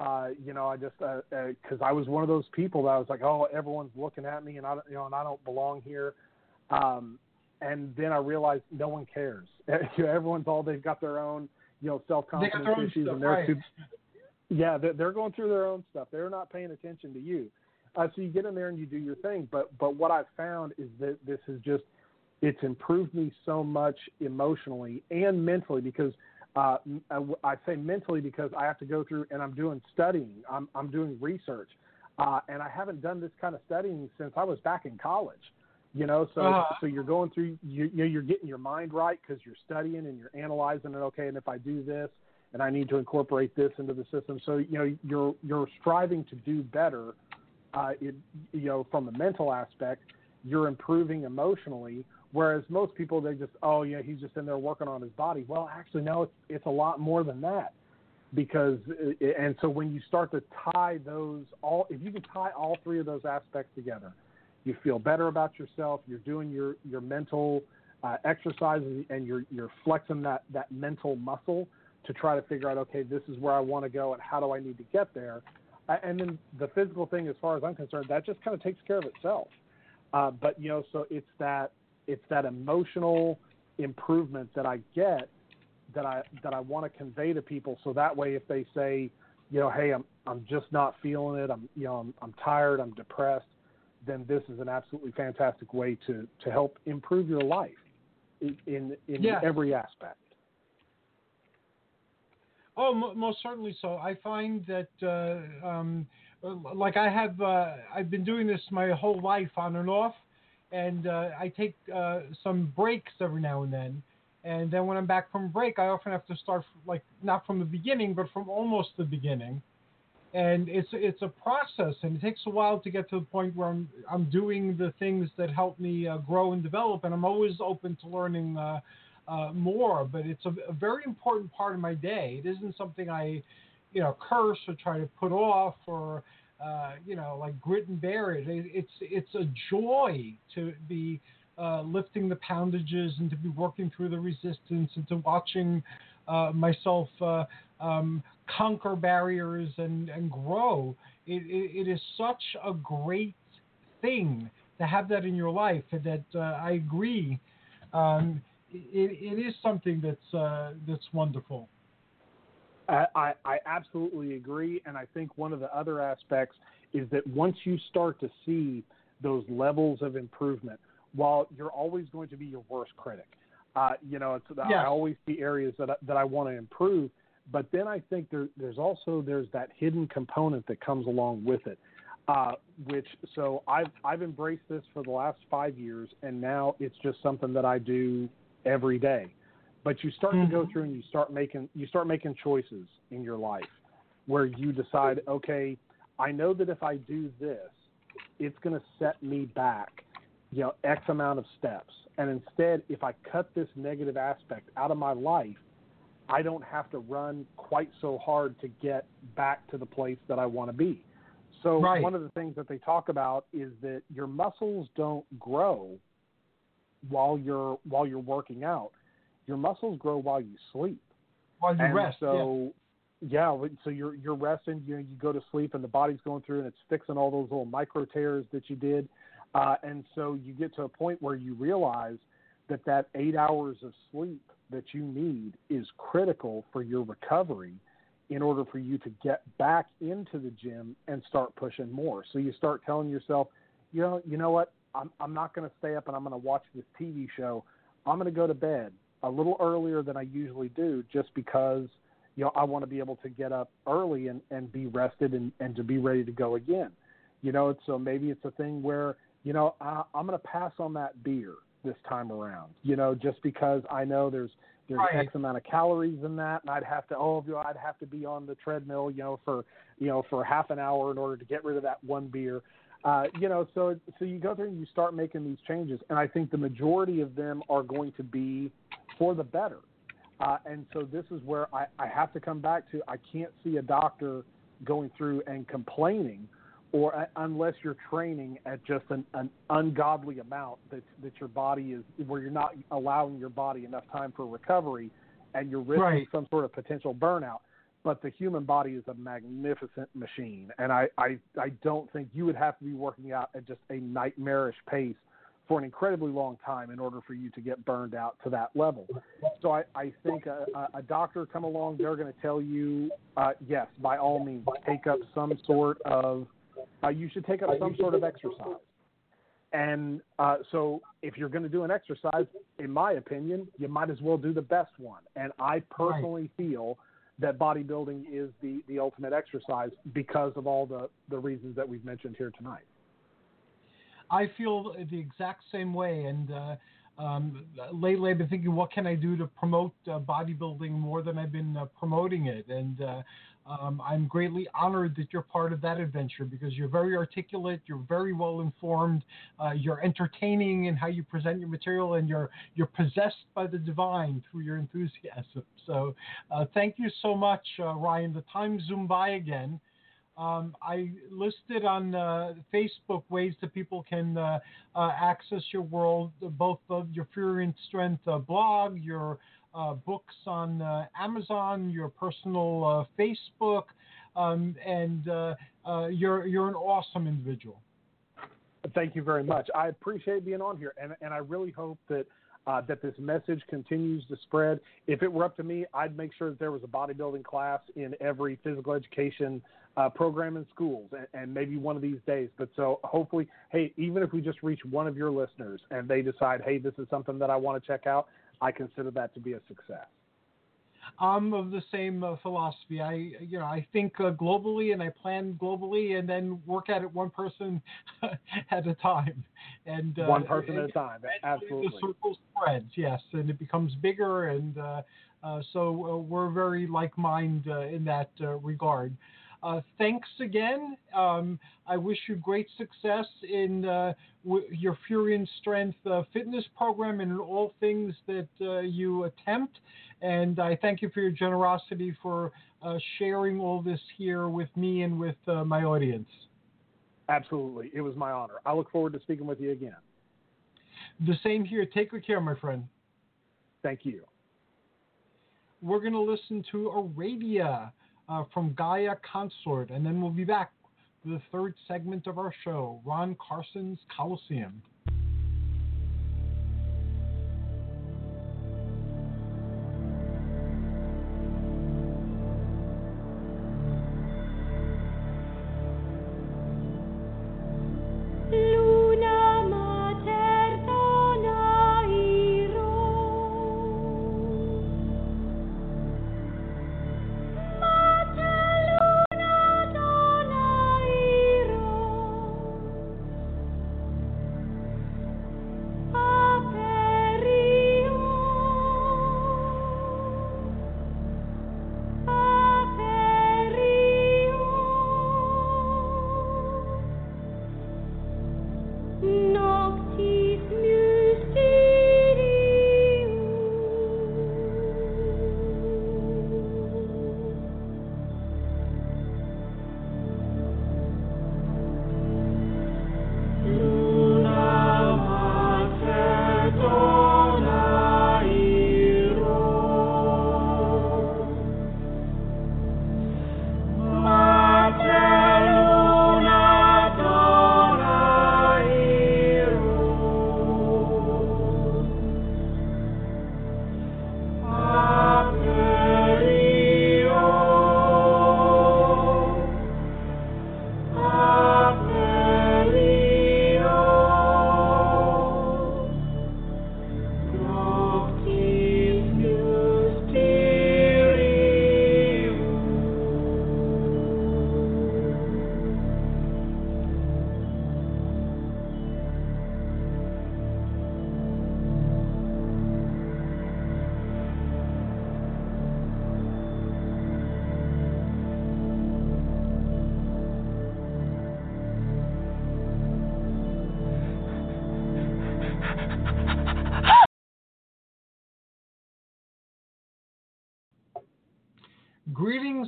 Uh, you know, I just because uh, uh 'cause I was one of those people that I was like, oh, everyone's looking at me, and I, don't- you know, and I don't belong here. Um, and then I realized no one cares. Everyone's all they've got their own, you know, self confidence issues, stuff, and they're right. too, yeah, they're, they're going through their own stuff. They're not paying attention to you. Uh, so you get in there and you do your thing. But but what I've found is that this is just it's improved me so much emotionally and mentally because uh, I say mentally because I have to go through and I'm doing studying, I'm, I'm doing research, uh, and I haven't done this kind of studying since I was back in college. You know, so uh-huh. so you're going through, you, you know, you're getting your mind right because you're studying and you're analyzing it. Okay, and if I do this, and I need to incorporate this into the system. So you know, you're you're striving to do better. Uh, it, you know, from the mental aspect, you're improving emotionally Whereas most people, they just, oh yeah, he's just in there working on his body. Well, actually, no, it's it's a lot more than that. Because and so when you start to tie those all, if you can tie all three of those aspects together, you feel better about yourself. You're doing your your mental uh, exercises and you're you're flexing that that mental muscle to try to figure out, okay, this is where I want to go and how do I need to get there. And then the physical thing, as far as I'm concerned, that just kind of takes care of itself. Uh, but you know, so it's that it's that emotional improvement that I get that I that I want to convey to people. So that way, if they say, you know, hey, I'm I'm just not feeling it. I'm you know I'm, I'm tired. I'm depressed. Then this is an absolutely fantastic way to to help improve your life in in, in yeah. every aspect. Oh, m- most certainly so. I find that, uh, um, like I have, uh, I've been doing this my whole life on and off, and uh, I take uh, some breaks every now and then. And then when I'm back from break, I often have to start like not from the beginning, but from almost the beginning. And it's it's a process, and it takes a while to get to the point where I'm I'm doing the things that help me uh, grow and develop. And I'm always open to learning uh, uh, more. But it's a, a very important part of my day. It isn't something I, you know, curse or try to put off or uh, you know, like grit and bear it. It's it's a joy to be uh, lifting the poundages and to be working through the resistance and to watching uh, myself uh, um, conquer barriers and, and grow. It, it, it is such a great thing to have that in your life that uh, I agree. Um, it, it is something that's that's wonderful. I, I absolutely agree, and I think one of the other aspects is that once you start to see those levels of improvement, while you're always going to be your worst critic, uh, you know, it's, yes. I always see areas that I, that I want to improve, but then I think there, there's also there's that hidden component that comes along with it. Uh, which so I've I've embraced this for the last five years, and now it's just something that I do every day. But you start mm-hmm. to go mm-hmm. through and you start making you start making choices in your life where you decide, okay, I know that if I do this, it's going to set me back, you know, X amount of steps. And instead, if I cut this negative aspect out of my life, I don't have to run quite so hard to get back to the place that I want to be. So right. one of the things that they talk about is that your muscles don't grow while you're while you're working out your muscles grow while you sleep. While you and rest. So yeah. yeah, so you're you're resting. You you go to sleep, and the body's going through, and it's fixing all those little micro tears that you did, uh, and so you get to a point where you realize that that eight hours of sleep that you need is critical for your recovery in order for you to get back into the gym and start pushing more. So you start telling yourself, you know, you know what? I'm I'm not going to stay up and I'm going to watch this TV show. I'm going to go to bed a little earlier than I usually do just because you know I want to be able to get up early and, and be rested and, and to be ready to go again. You know, so maybe it's a thing where, you know, I, I'm going to pass on that beer this time around, you know, just because I know there's there's right. X amount of calories in that, and I'd have to oh, you know, I'd have to be on the treadmill, you know, for you know for half an hour in order to get rid of that one beer. Uh, you know, so so you go through and you start making these changes, and I think the majority of them are going to be for the better. Uh, and so this is where I, I have to come back to I can't see a doctor going through and complaining, or uh, unless you're training at just an, an ungodly amount that that your body is where you're not allowing your body enough time for recovery, and you're risking right. some sort of potential burnout. But the human body is a magnificent machine, and I, I I don't think you would have to be working out at just a nightmarish pace for an incredibly long time in order for you to get burned out to that level. So I, I think a, a doctor come along, they're going to tell you, uh, yes, by all means, take up some sort of, uh, you should take up some sort of exercise. and uh, so, if you're going to do an exercise, in my opinion, you might as well do the best one. And I personally right. feel that bodybuilding is the, the ultimate exercise because of all the, the reasons that we've mentioned here tonight. I feel the exact same way. And uh, um, lately, I've been thinking, what can I do to promote uh, bodybuilding more than I've been uh, promoting it? And uh, um, I'm greatly honored that you're part of that adventure because you're very articulate, you're very well informed, uh, you're entertaining in how you present your material, and you're you're possessed by the divine through your enthusiasm. So, uh, thank you so much, Ryan. The time zoomed by again. Um, I listed on uh, Facebook ways that people can uh, uh, access your world, both your Furyan Strength uh, blog, your uh, books on uh, Amazon, your personal Facebook, um, and you're you're an awesome individual. Thank you very much. I appreciate being on here, and and I really hope that uh, that this message continues to spread. If it were up to me, I'd make sure that there was a bodybuilding class in every physical education uh, program in schools, and, and, maybe one of these days. But so hopefully, hey, even if we just reach one of your listeners and they decide, hey, this is something that I want to check out, I consider that to be a success. I'm of the same uh, philosophy. I, you know, I think uh, globally and I plan globally, and then work at it one person at a time. And uh, one person at a time. Absolutely. The circle spreads, yes, and it becomes bigger, and uh, uh, so uh, we're very like-minded in that regard. Uh, thanks again. Um, I wish you great success in uh, w- your Furyan Strength uh, fitness program and in all things that uh, you attempt. And I thank you for your generosity for uh, sharing all this here with me and with uh, my audience. Absolutely. It was my honor. I look forward to speaking with you again. The same here. Take good care, my friend. Thank you. We're going to listen to Aradia uh, from Gaia Consort, and then we'll be back for the third segment of our show, Ron Carson's Coliseum.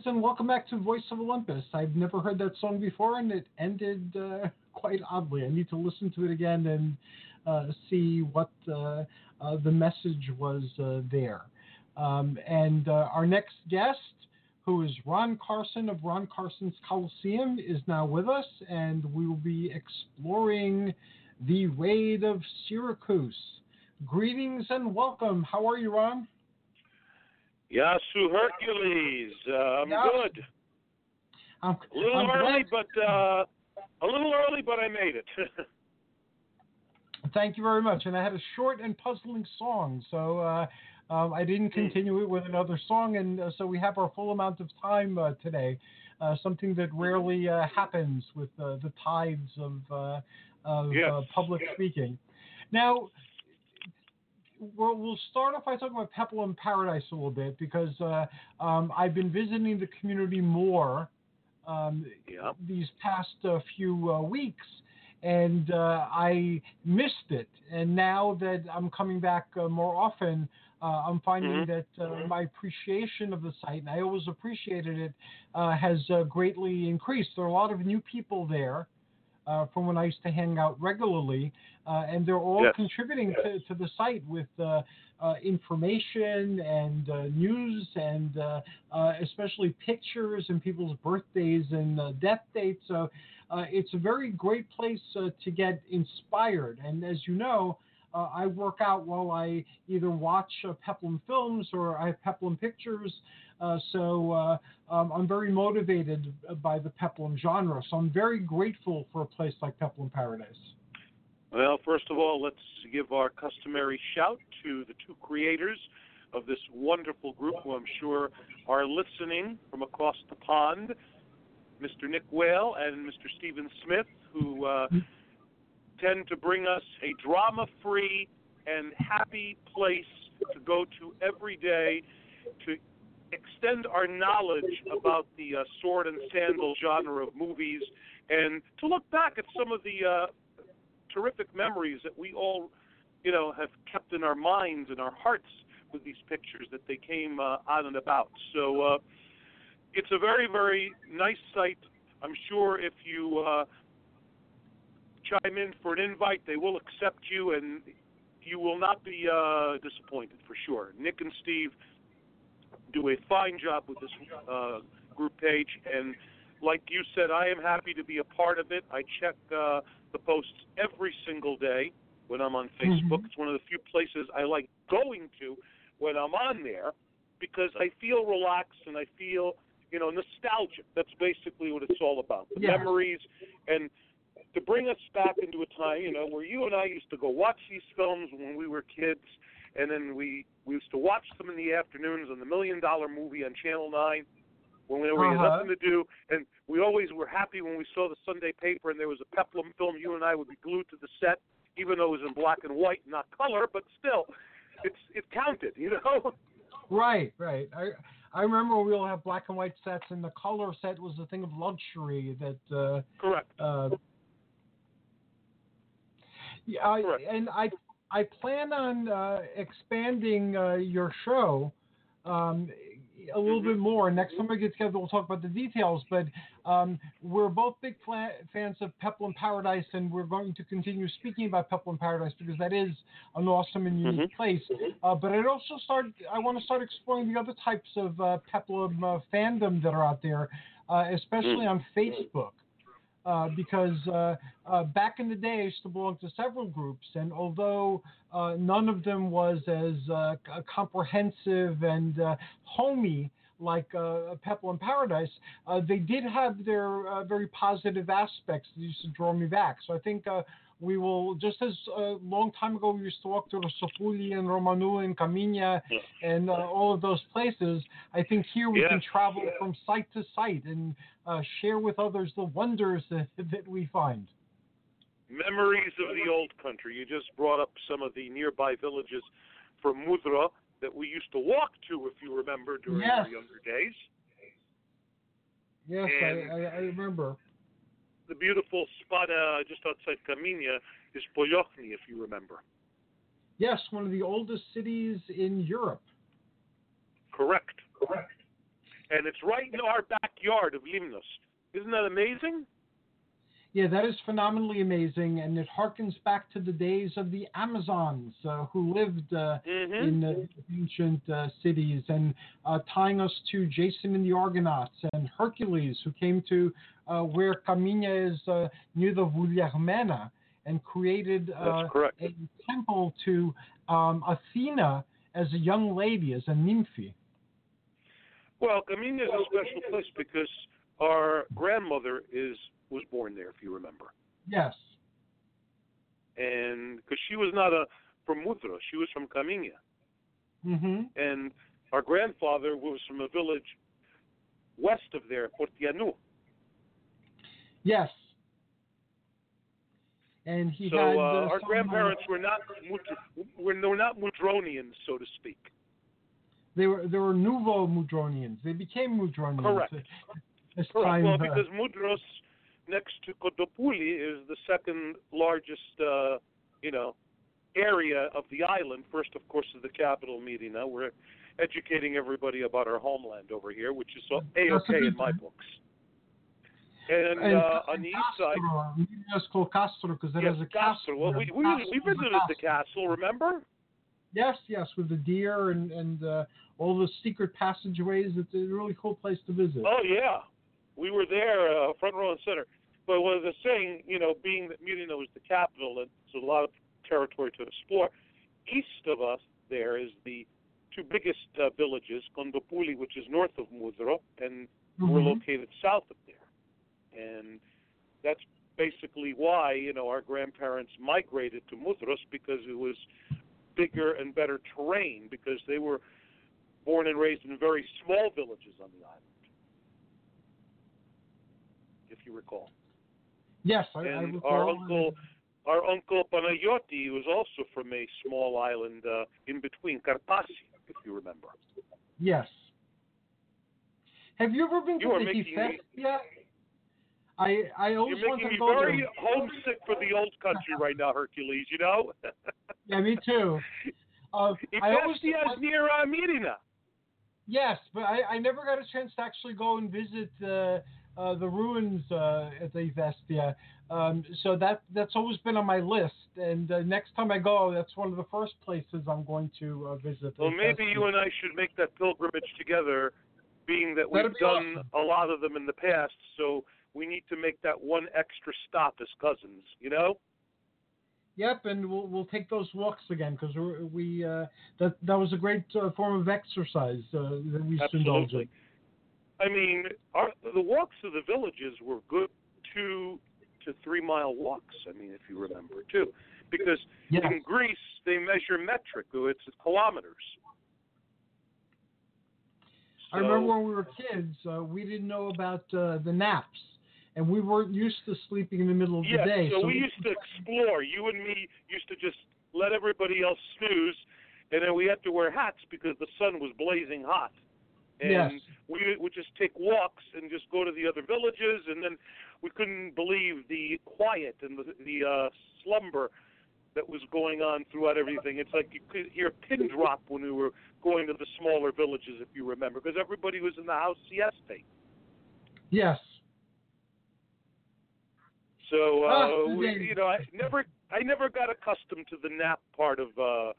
And welcome back to Voice of Olympus. I've never heard that song before, and it ended uh, quite oddly. I need to listen to it again and uh, see what uh, uh the message was uh, there. Um, and uh, our next guest, who is Ron Carson of Ron Carson's Coliseum, is now with us, and we will be exploring the raid of Syracuse. Greetings and welcome. How are you, Ron? Yasu Hercules. Uh, I'm good. I'm, a little I'm early, glad. but uh, a little early, but I made it. Thank you very much. And I had a short and puzzling song, so uh, um, I didn't Hmm. continue it with another song, and uh, so we have our full amount of time uh, today. Uh, something that rarely uh, happens with uh, the tides of, uh, of Yes. uh, public speaking. Now, we'll, we'll start off by talking about Peplum Paradise a little bit because uh, um, I've been visiting the community more um, Yeah. these past uh, few uh, weeks, and uh, I missed it. And now that I'm coming back uh, more often, uh, I'm finding Mhm. that uh, my appreciation of the site, and I always appreciated it, uh, has uh, greatly increased. There are a lot of new people there. Uh, from when I used to hang out regularly, uh, and they're all Yes. contributing to, to the site with uh, uh, information and uh, news and uh, uh, especially pictures and people's birthdays and uh, death dates. So uh, it's a very great place uh, to get inspired. And as you know, uh, I work out while I either watch uh, Peplum films or I have Peplum pictures. Uh, so uh, um, I'm very motivated by the Peplum genre. So I'm very grateful for a place like Peplum Paradise. Well, first of all, let's give our customary shout to the two creators of this wonderful group who I'm sure are listening from across the pond, Mr. Nick Whale and Mr. Stephen Smith, who uh, tend to bring us a drama free and happy place to go to every day to extend our knowledge about the uh, sword and sandal genre of movies and to look back at some of the uh, terrific memories that we all, you know, have kept in our minds and our hearts with these pictures that they came uh, out and about. So uh, it's a very, very nice site. I'm sure if you uh, chime in for an invite, they will accept you, and you will not be uh, disappointed for sure. Nick and Steve do a fine job with this uh, group page, and like you said, I am happy to be a part of it. I check uh, the posts every single day when I'm on Facebook. It's one of the few places I like going to when I'm on there because I feel relaxed and I feel, you know, nostalgic. That's basically what it's all about. The Yeah. memories and to bring us back into a time, you know, where you and I used to go watch these films when we were kids and then we we used to watch them in the afternoons on the Million Dollar Movie on Channel 9 when we had Uh-huh. nothing to do, and we always were happy when we saw the Sunday paper and there was a Peplum film. You and I would be glued to the set, even though it was in black and white, not color, but still, it's it counted, you know. Right, right. I I remember we all have black and white sets, and the color set was a thing of luxury that. Uh, Correct. uh, yeah, I, and I I plan on uh, expanding uh, your show um, a little Mm-hmm. bit more. Next time we get together, we'll talk about the details. But um, we're both big fla- fans of Peplum Paradise, and we're going to continue speaking about Peplum Paradise because that is an awesome and unique Mhm. place. Uh, but I'd also start. I want to start exploring the other types of uh, Peplum uh, fandom that are out there, uh, especially on Facebook. Uh, because uh, uh, back in the day, I used to belong to several groups, and although uh, none of them was as uh, comprehensive and homey like uh, Peplum Paradise, they did have their very positive aspects that used to draw me back. So I think we will, just as a long time ago we used to walk to Rosopuli and Romanu and Kaminia and uh, all of those places, I think here we can Yes. travel from site to site and uh, share with others the wonders that, that we find. Memories of the old country. You just brought up some of the nearby villages from Mudra that we used to walk to, if you remember, during Yes. our younger days. Yes, And- I, I remember. The beautiful spot uh, just outside Kaminia is Poliochni, if you remember. Yes, one of the oldest cities in Europe. Correct. Correct. And it's right in our backyard of Limnos. Isn't that amazing? Yeah, that is phenomenally amazing, and it harkens back to the days of the Amazons uh, who lived uh, Mm-hmm. in the ancient uh, cities, and uh, tying us to Jason and the Argonauts and Hercules, who came to uh, where Kaminia is uh, near the Vuliermena and created uh, a temple to um, Athena as a young lady, as a nymphy. Well, Kaminia is a special place because our grandmother is was born there, if you remember. Yes. and because she was not a from Mudro, she was from Kaminia, hmm and our grandfather was from a village west of there, Portianu. Yes. And he so had uh, uh, our grandparents were not were no, not Mudronians, so to speak. They were they were nouveau Mudronians. They became Mudronians. Correct. As Correct. time, Well, uh, because Mudros next to Kotopuli is the second largest, uh, you know, area of the island. First, of course, is the capital, Myrina. We're educating everybody about our homeland over here, which is so a-okay in my books. And, and, uh, on the east side, maybe it's called Castro because it yes, has a Castro. Well, we, we, Castro, we visited the castle, remember? Yes, yes, with the deer and and uh, all the secret passageways. It's a really cool place to visit. Oh yeah, we were there, uh, front row and center. But what I was saying, you know, being that Myrina was the capital, and there's a lot of territory to explore. East of us, there is the two biggest uh, villages, Kondopuli, which is north of Mudro, and we're Mhm. located south of there. And that's basically why, you know, our grandparents migrated to Mudros because it was bigger and better terrain because they were born and raised in very small villages on the island. If you recall. Yes, I, I And recall. our uncle our uncle Panayoti was also from a small island uh, in between Karpasi, if you remember. Yes. Have you ever been You to the Hifest yet? I I always You're making to me very there. homesick for the old country right now, Hercules. You know. Yeah, me too. Uh, I always is near uh, Myrina. Yes, but I, I never got a chance to actually go and visit uh, uh, the ruins uh, at the Vestia. Um, so that that's always been on my list. And uh, next time I go, that's one of the first places I'm going to uh, visit. Well, maybe you and I should make that pilgrimage together, being that we've be done awesome. a lot of them in the past. So we need to make that one extra stop as cousins. You know. Yep, and we'll we'll take those walks again because we uh, that that was a great uh, form of exercise uh, that we used to indulge in. I mean, our, the walks to the villages were good two to three mile walks. I mean, if you remember too, because Yes. in Greece they measure metric, so it's kilometers. I remember when we were kids, uh, we didn't know about uh, the naps, and we weren't used to sleeping in the middle of yeah, the day. so we used to explore. You and me used to just let everybody else snooze, and then we had to wear hats because the sun was blazing hot. And Yes. we would just take walks and just go to the other villages, and then we couldn't believe the quiet and the, the uh, slumber that was going on throughout everything. It's like you could hear a pin drop when we were going to the smaller villages, if you remember, because everybody was in the house siesta. Yes. So uh, Ah, we, you know, I never, I never got accustomed to the nap part of uh,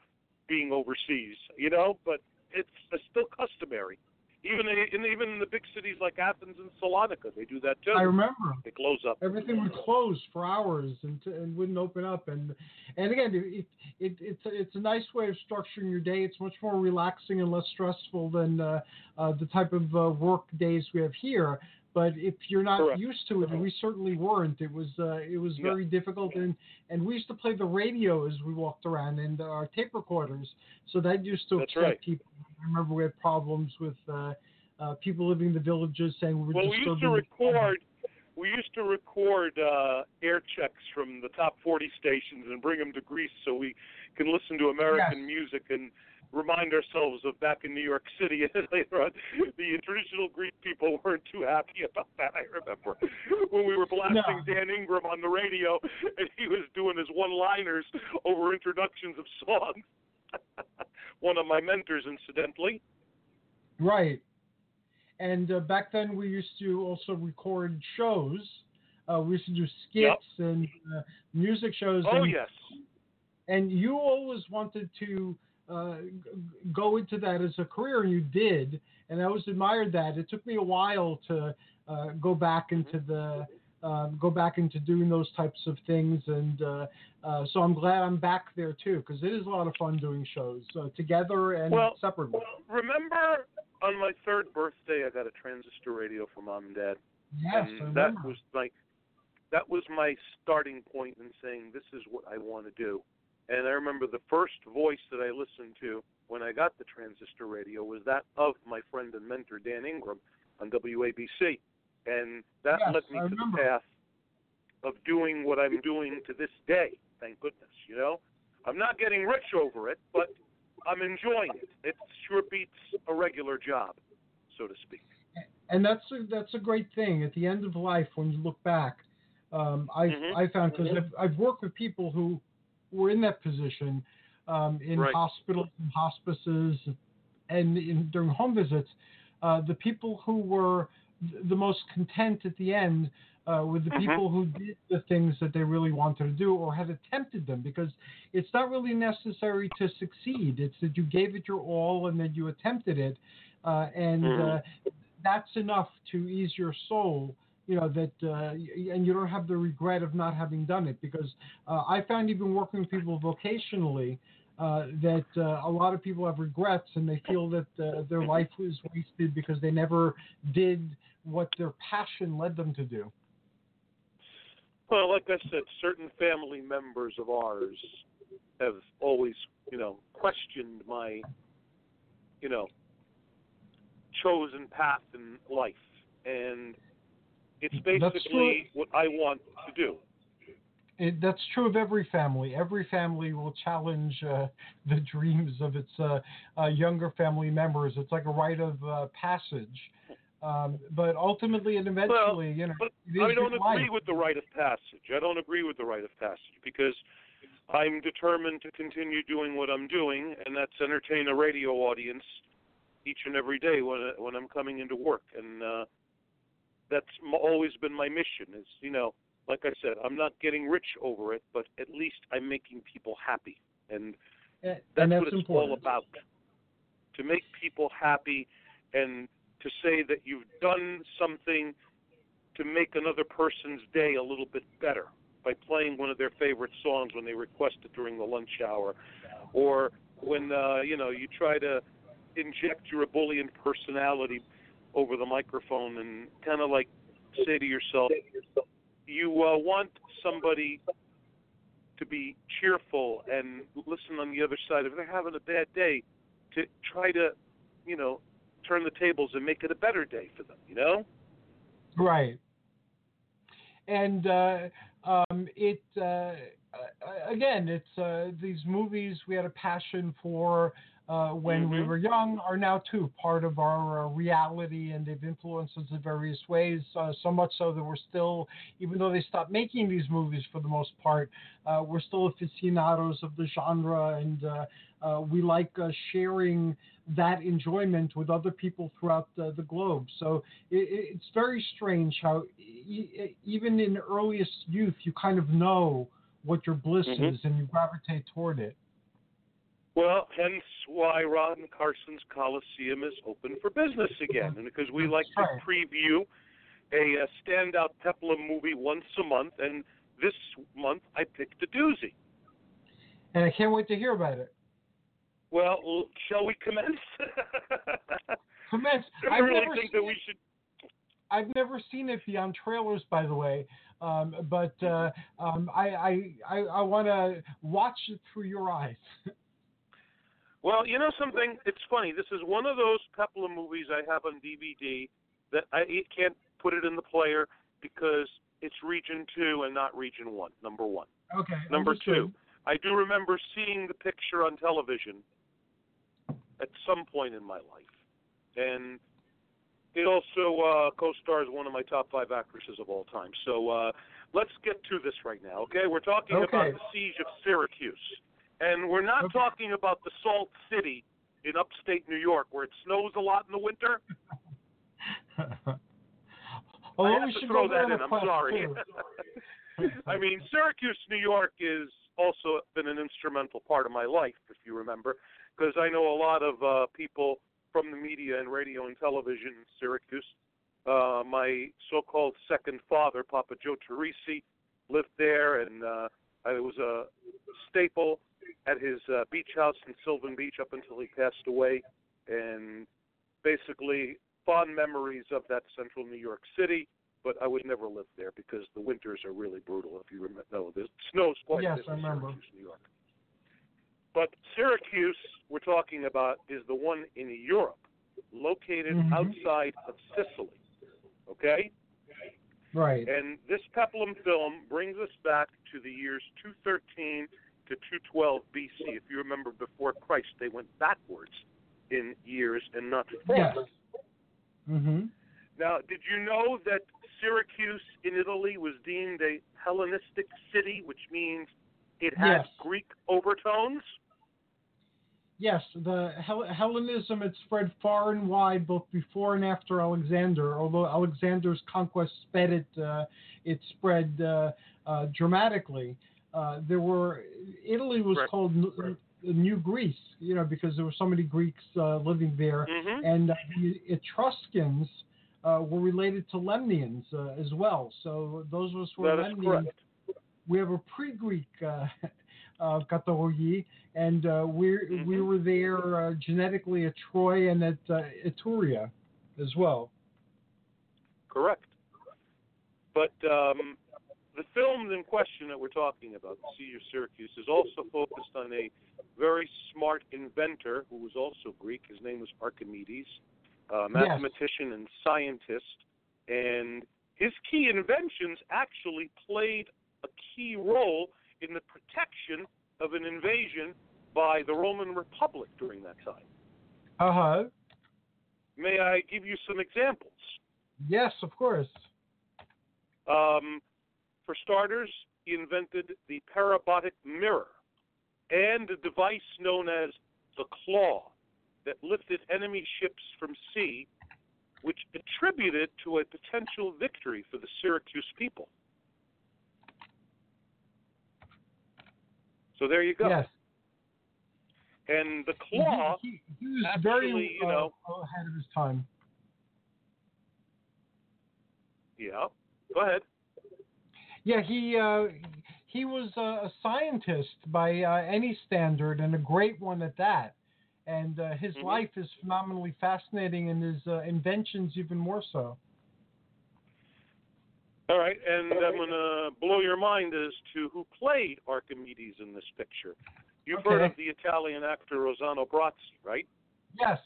being overseas. You know, but it's, it's still customary. Even in, even in the big cities like Athens and Salonika, they do that too. I remember They close up. everything would close for hours and, and wouldn't open up. And and again, it, it it's it's a nice way of structuring your day. It's much more relaxing and less stressful than uh, uh, the type of uh, work days we have here. But if you're not Correct. used to it, and we certainly weren't, it was uh, it was Yeah. very difficult. And and we used to play the radio as we walked around and our tape recorders. So that used to That's upset right. people. I remember we had problems with. Uh, uh, people living in the villages saying we were Well, we used to record. We used to record uh, air checks from the top 40 stations and bring them to Greece so we can listen to American Yes. music and remind ourselves of back in New York City. Later on, the traditional Greek people weren't too happy about that. I remember when we were blasting No. Dan Ingram on the radio and he was doing his one-liners over introductions of songs. One of my mentors, incidentally. Right. And uh, back then we used to also record shows. Uh, we used to do skits and uh, music shows. Oh and, yes. and you always wanted to uh, go into that as a career, and you did. And I always admired that. It took me a while to uh, go back into the um, go back into doing those types of things, and uh, uh, so I'm glad I'm back there too because it is a lot of fun doing shows uh, together and Well, separately. Remember on my third birthday, I got a transistor radio from mom and dad. Yes, and that was like that was my starting point in saying this is what I want to do. And I remember the first voice that I listened to when I got the transistor radio was that of my friend and mentor Dan Ingram on WABC, and that Yes, led me I to remember. the path of doing what I'm doing to this day. Thank goodness, you know. I'm not getting rich over it, but I'm enjoying it. It sure beats a regular job, so to speak. and that's a, that's a great thing at the end of life when you look back. Um, I Mhm. I found because I've, I've worked with people who were in that position um, in Right. hospitals and hospices and in, during home visits. Uh, the people who were th- the most content at the end uh, were the Mhm. people who did the things that they really wanted to do or had attempted them because it's not really necessary to succeed. It's that you gave it your all and that you attempted it. Uh, and Mhm. uh, that's enough to ease your soul you know that uh, and you don't have the regret of not having done it because uh, i found even working with people vocationally uh, that uh, a lot of people have regrets and they feel that uh, their life was wasted because they never did what their passion led them to do. Well, like I said, certain family members of ours have always, you know, questioned my, you know, chosen path in life, and it's basically what I want to do. it, that's true of every family. Every family will challenge uh, the dreams of its uh, uh, younger family members. It's like a rite of uh, passage. Um, but ultimately and eventually, you know, I don't your life. agree with the rite of passage. I don't agree with the rite of passage because I'm determined to continue doing what I'm doing, and that's entertain a radio audience each and every day when when I'm coming into work, and uh, that's m- always been my mission. Is you know, like I said, I'm not getting rich over it, but at least I'm making people happy, and And that's, that's what it's important. all about. To make people happy and to say that you've done something to make another person's day a little bit better by playing one of their favorite songs when they request it during the lunch hour or when uh you know you try to inject your ebullient personality over the microphone and kind of like say to yourself you uh, want somebody to be cheerful and listen on the other side if they're having a bad day to try to you know turn the tables and make it a better day for them you know Right. And uh, um, it uh, again, it's uh, these movies we had a passion for uh, when we Mhm. were young are now too part of our uh, reality, and they've influenced us in various ways. Uh, so much so that we're still, even though they stopped making these movies for the most part, uh, we're still aficionados of the genre, and uh, uh, we like uh, sharing that enjoyment with other people throughout the, the globe. So it, it's very strange how e- even in earliest youth you kind of know what your bliss Mhm. is and you gravitate toward it. Well, hence why Ron Carson's Coliseum is open for business again, and because we like to preview a, uh standout Peplum movie once a month, and this month I picked a doozy. And I can't wait to hear about it. Well, shall we commence? Commence. I I've really never think that we should. I've never seen it beyond trailers, by the way. Um, but uh, um, I I, I, I want to watch it through your eyes. Well, you know something? It's funny. This is one of those couple of movies I have on DVD that I can't put it in the player because it's Region Two and not Region One. Number one. Okay. Number understood. two, I do remember seeing the picture on television at some point in my life, and it also uh, co-stars one of my top five actresses of all time. So uh, let's get to this right now, okay? We're talking about the siege of Syracuse, and we're not Okay. talking about the Salt City in upstate New York where it snows a lot in the winter. Although I have we to should throw that in. I'm sorry. I mean, Syracuse, New York is also been an instrumental part of my life, if you remember, because I know a lot of uh, people from the media and radio and television in Syracuse. Uh, my so-called second father, Papa Joe Teresi, lived there, and uh, I was a staple at his uh, beach house in Sylvan Beach up until he passed away, and basically fond memories of that central New York City. but I would never live there because the winters are really brutal. If you remember, no, the snow's quite Yes, I in remember. Syracuse, New York. But Syracuse, we're talking about, is the one in Europe, located Mhm. outside of Sicily. Okay? Right. And this peplum film brings us back to the years 213 to 212 BC. If you remember, before Christ, they went backwards in years and not Yes. forward. hmm Now, did you know that Syracuse in Italy was deemed a Hellenistic city, which means it had Yes. Greek overtones? Yes, the Hel- Hellenism had spread far and wide both before and after Alexander. Although Alexander's conquest sped it, uh, it spread uh, uh, dramatically. Uh, there were Italy was Correct. called N- New Greece, you know, because there were so many Greeks uh, living there, Mm-hmm. and uh, the Etruscans uh, were related to Lemnians uh, as well. So those of us who were Lemnians correct. we have a pre-Greek uh, uh, and uh, we we Mhm. were there uh, genetically at Troy and at uh, Etruria as well. Correct. But um, the film in question that we're talking about, The Siege of Syracuse, is also focused on a very smart inventor who was also Greek. His name was Archimedes, a mathematician and scientist. And his key inventions actually played a key role in the protection of an invasion by the Roman Republic during that time. Uh huh. May I give you some examples? Yes, of course. Um, for starters, he invented the parabolic mirror and a device known as the claw that lifted enemy ships from sea, which attributed to a potential victory for the Syracuse people. So there you go. Yes. And the claw, He, he, he was actually, very you uh, know- ahead of his time. yeah, go ahead. Yeah, he uh, he was uh, a scientist by uh, any standard and a great one at that. And uh, his Mhm. life is phenomenally fascinating, and his uh, inventions even more so. All right, and I'm going to blow your mind as to who played Archimedes in this picture. You've heard of the Italian actor Rossano Brazzi, right? Yes.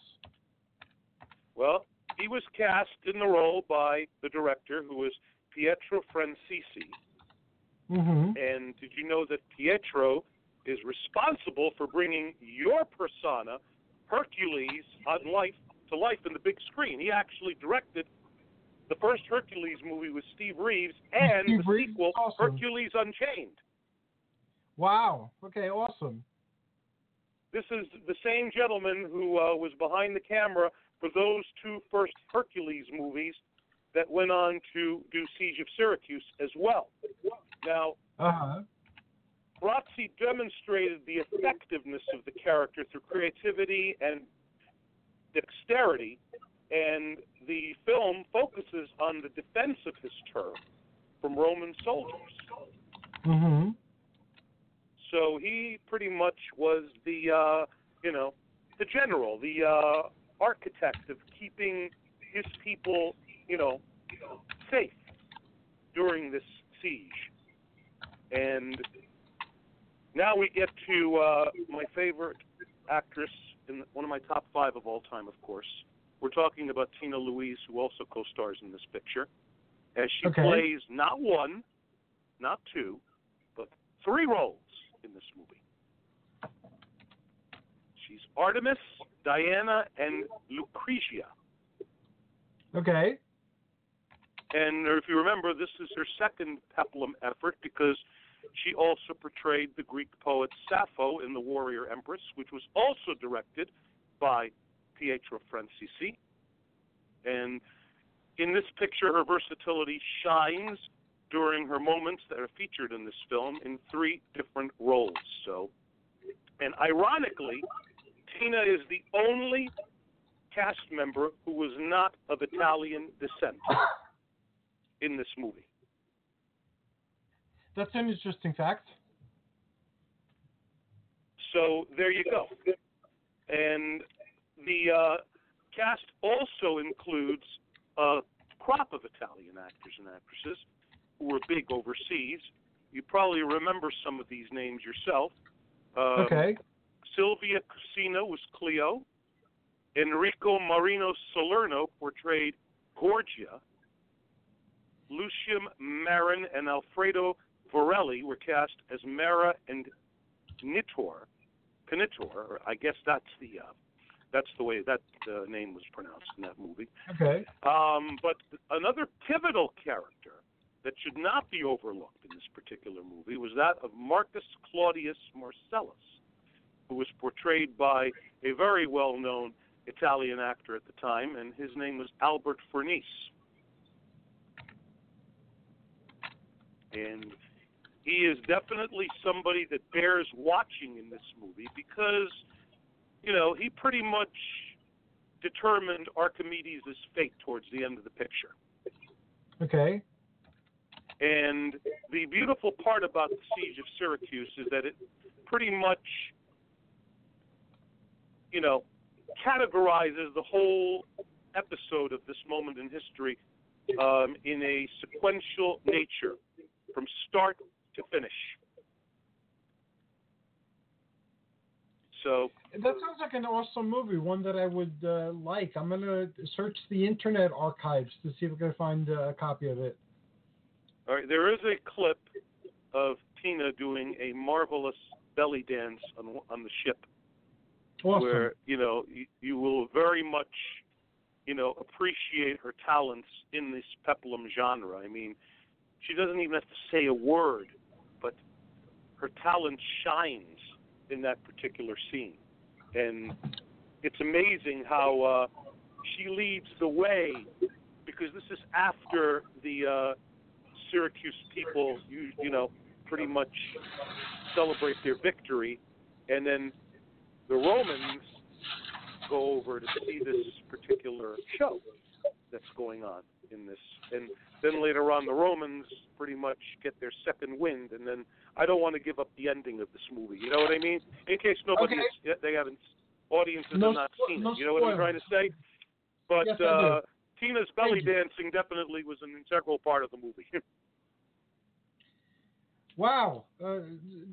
Well, he was cast in the role by the director, who was Pietro Francisci. Hmm And did you know that Pietro is responsible for bringing your persona, Hercules, on life to life in the big screen? He actually directed the first Hercules movie with Steve Reeves and Steve the Reeves? sequel, Awesome. Hercules Unchained. Wow. Okay. Awesome. This is the same gentleman who uh, was behind the camera for those two first Hercules movies that went on to do Siege of Syracuse as well. Now, Uh huh. Brazzi demonstrated the effectiveness of the character through creativity and dexterity, and the film focuses on the defense of his turf from Roman soldiers. hmm So he pretty much was the, uh, you know, the general, the uh, architect of keeping his people, you know, safe during this siege. And now we get to uh, my favorite actress, in one of my top five of all time, of course. We're talking about Tina Louise, who also co-stars in this picture, as she Okay. plays not one, not two, but three roles in this movie. She's Artemis, Diana, and Lucretia. Okay. And if you remember, this is her second peplum effort because she also portrayed the Greek poet Sappho in The Warrior Empress, which was also directed by Pietro Francisci. And in this picture, her versatility shines during her moments that are featured in this film in three different roles. So, and ironically, Tina is the only cast member who was not of Italian descent in this movie. That's an interesting fact. So there you go. And the uh, cast also includes a crop of Italian actors and actresses who were big overseas. You probably remember some of these names yourself. Um, okay. Sylva Koscina was Cleo. Enrico Marino Salerno portrayed Gorgia. Lucian Marin and Alfredo Varelli were cast as Mara and Nitor. Canitor, or I guess that's the uh, that's the way that uh, name was pronounced in that movie. Okay. Um, but another pivotal character that should not be overlooked in this particular movie was that of Marcus Claudius Marcellus, who was portrayed by a very well known Italian actor at the time, and his name was Albert Farnese. And he is definitely somebody that bears watching in this movie because, you know, he pretty much determined Archimedes' fate towards the end of the picture. Okay. And the beautiful part about the siege of Syracuse is that it pretty much, you know, categorizes the whole episode of this moment in history um, in a sequential nature from start to finish. So That sounds like an awesome movie, one that I would uh, like. I'm gonna search the internet archives to see if I can find uh, a copy of it. All right, there is a clip of Tina doing a marvelous belly dance on on the ship, Awesome. where you know you, you will very much, you know, appreciate her talents in this peplum genre. I mean, she doesn't even have to say a word, but her talent shines in that particular scene, and it's amazing how uh, she leads the way because this is after the. Uh, Syracuse people, you you know, pretty much celebrate their victory, and then the Romans go over to see this particular show that's going on in this, and then later on the Romans pretty much get their second wind, and then I don't want to give up the ending of this movie. You know what I mean? In case nobody Okay. they haven't audiences No have not spo- seen no it. You know what I'm trying to say? But Yes, uh, Tina's belly dancing definitely was an integral part of the movie. Wow, uh,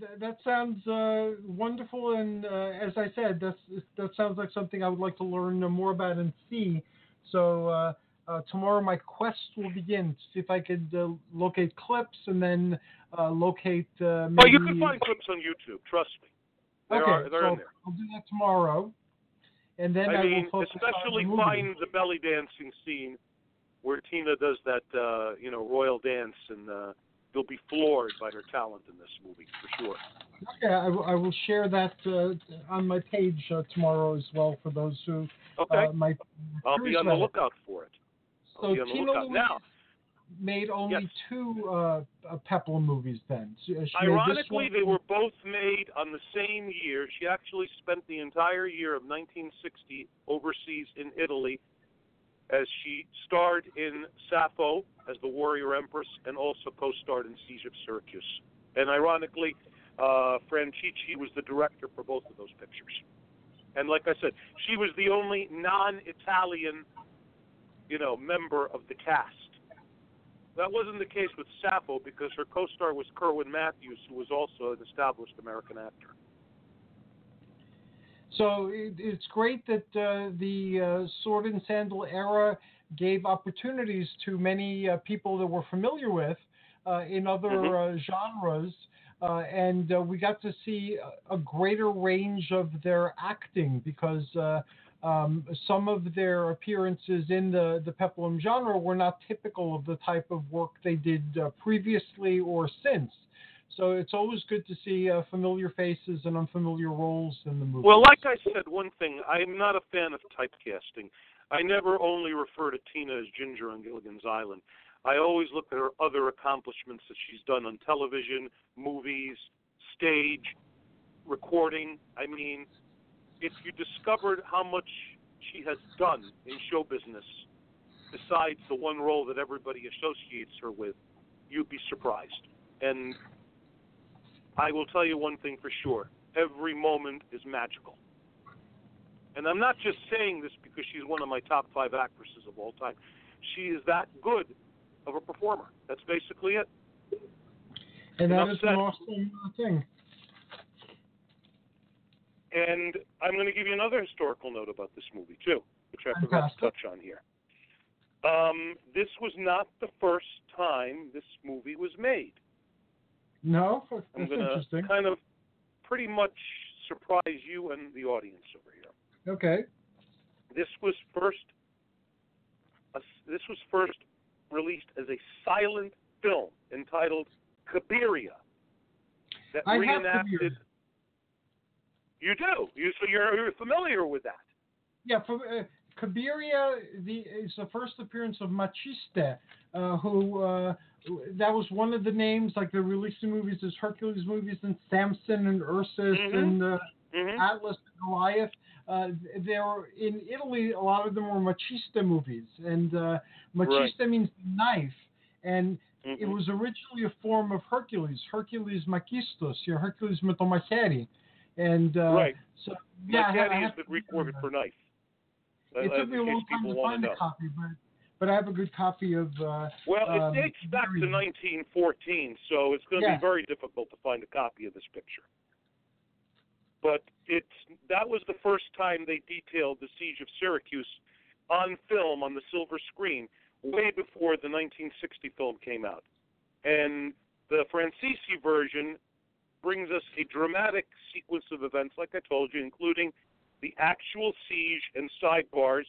th- that sounds uh, wonderful, and uh, as I said, that's that sounds like something I would like to learn more about and see. So uh, uh, tomorrow, my quest will begin to see if I could uh, locate clips and then uh, locate. Uh, maybe... Oh, you can find clips on YouTube. Trust me, they okay, are they're so in there. I'll do that tomorrow, and then I, I mean, especially the find the belly dancing scene where Tina does that, uh, you know, royal dance, and uh, you'll be floored by her talent in this movie for sure. Okay, I, will- share that uh, on my page uh, tomorrow as well for those who Okay, uh, might. I'll be on the about it. lookout for it. So be on the Tina lookout now. made only Yes. two uh, uh, Peplum movies then. She, she Ironically, they were both made on the same year. She actually spent the entire year of 1960 overseas in Italy as she starred in Sappho as the warrior empress and also co-starred in Siege of Syracuse. And ironically, uh, Francisci was the director for both of those pictures. And like I said, she was the only non-Italian, you know, member of the cast. That wasn't the case with Sappho because her co-star was Kerwin Matthews, who was also an established American actor. So it, it's great that uh, the uh, sword and sandal era gave opportunities to many uh, people that we're familiar with uh, in other Mhm. uh, genres. Uh, and uh, we got to see a, a greater range of their acting because uh, um, some of their appearances in the, the Peplum genre were not typical of the type of work they did uh, previously or since. So it's always good to see uh, familiar faces and unfamiliar roles in the movie. Well, like I said, one thing, I'm not a fan of typecasting. I never only refer to Tina as Ginger on Gilligan's Island. I always look at her other accomplishments that she's done on television, movies, stage, recording. I mean, if you discovered how much she has done in show business, besides the one role that everybody associates her with, you'd be surprised. And I will tell you one thing for sure every moment is magical. And I'm not just saying this because she's one of my top five actresses of all time. she is that good of a performer. That's basically it. And that Enough is an awesome thing. And I'm going to give you another historical note about this movie too, which I forgot to touch on here. Um, this was not the first time this movie was made. No, that's I'm going to kind of pretty much surprise you and the audience over here. Okay. This was first. This was first released as a silent film entitled Cabiria. That I have reenacted. You do. You so you're, you're familiar with that. Yeah, for, uh, Cabiria the, is the first appearance of Maciste, uh, who uh, that was one of the names, like they released the movies as Hercules movies and Samson and Ursus Mhm. and uh, hmm Atlas and Goliath. Uh, there were in Italy, a lot of them were Machista movies, and uh, Machista means knife, and it Mhm. was originally a form of Hercules, Hercules Machistos, your Hercules Mythomacheri, and uh, right. so yeah, I, Machete I is the Greek word for knife. It uh, took me a long time to find a copy, but but I have a good copy of. Uh, Well, it um, dates back to 1914, so it's going to Yeah. be very difficult to find a copy of this picture. But it's that was the first time they detailed the siege of Syracuse on film on the silver screen, way before the 1960 film came out. And the Francisci version brings us a dramatic sequence of events, like I told you, including the actual siege and sidebars,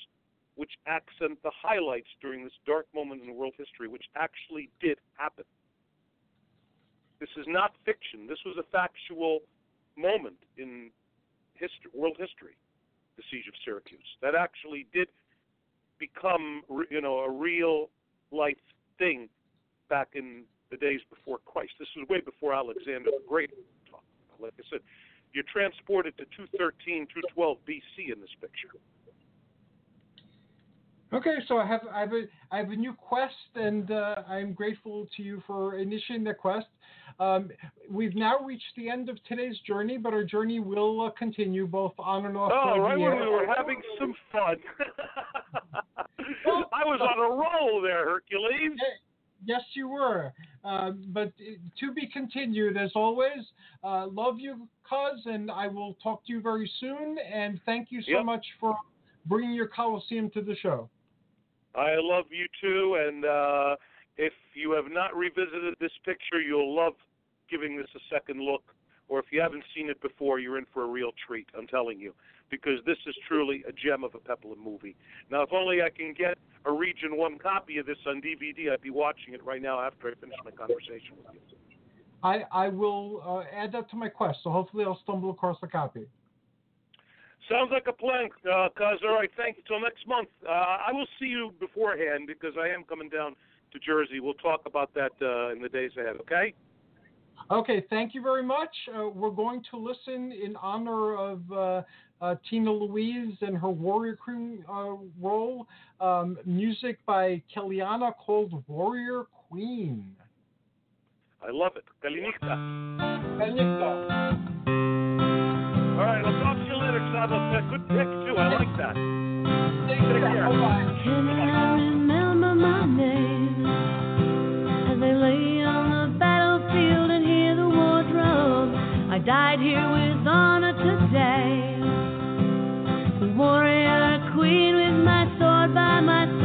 which accent the highlights during this dark moment in world history, which actually did happen. This is not fiction. This was a factual moment in history, world history, the siege of Syracuse. That actually did become, you know, a real life thing back in the days before Christ. This is way before Alexander the Great. Like I said, you're transported to 213, 212 BC in this picture. Okay, so I have I have a I have a new quest, and uh, I'm grateful to you for initiating the quest. Um, we've now reached the end of today's journey, but our journey will uh, continue both on and off. Oh, right when we were having some fun. I was on a roll there, Hercules. Yes, you were. Uh, but to be continued, as always. Uh, love you, cuz, and I will talk to you very soon. And thank you so Yep. much for bringing your Coliseum to the show. I love you too, and uh, if you have not revisited this picture, you'll love giving this a second look. Or if you haven't seen it before, you're in for a real treat. I'm telling you, because this is truly a gem of a Peplum movie. Now, if only I can get a Region One copy of this on DVD, I'd be watching it right now after I finish my conversation with you. I, I will uh, add that to my quest, so hopefully I'll stumble across a copy. Sounds like a plan, uh, cuz. All right, thank you. Till next month. Uh, I will see you beforehand because I am coming down to Jersey. We'll talk about that uh, in the days ahead. Okay? Okay, thank you very much. Uh, we're going to listen in honor of uh, uh, Tina Louise and her Warrior Queen uh, role, um, music by Kellyana called Warrior Queen. I love it. Kalinikta. Benito. All right, I'll talk to you later, Xavier. Good pick too. I like that. Take care. Bye-bye. Can I remember my name died here with honor today. The warrior queen with my sword by my side.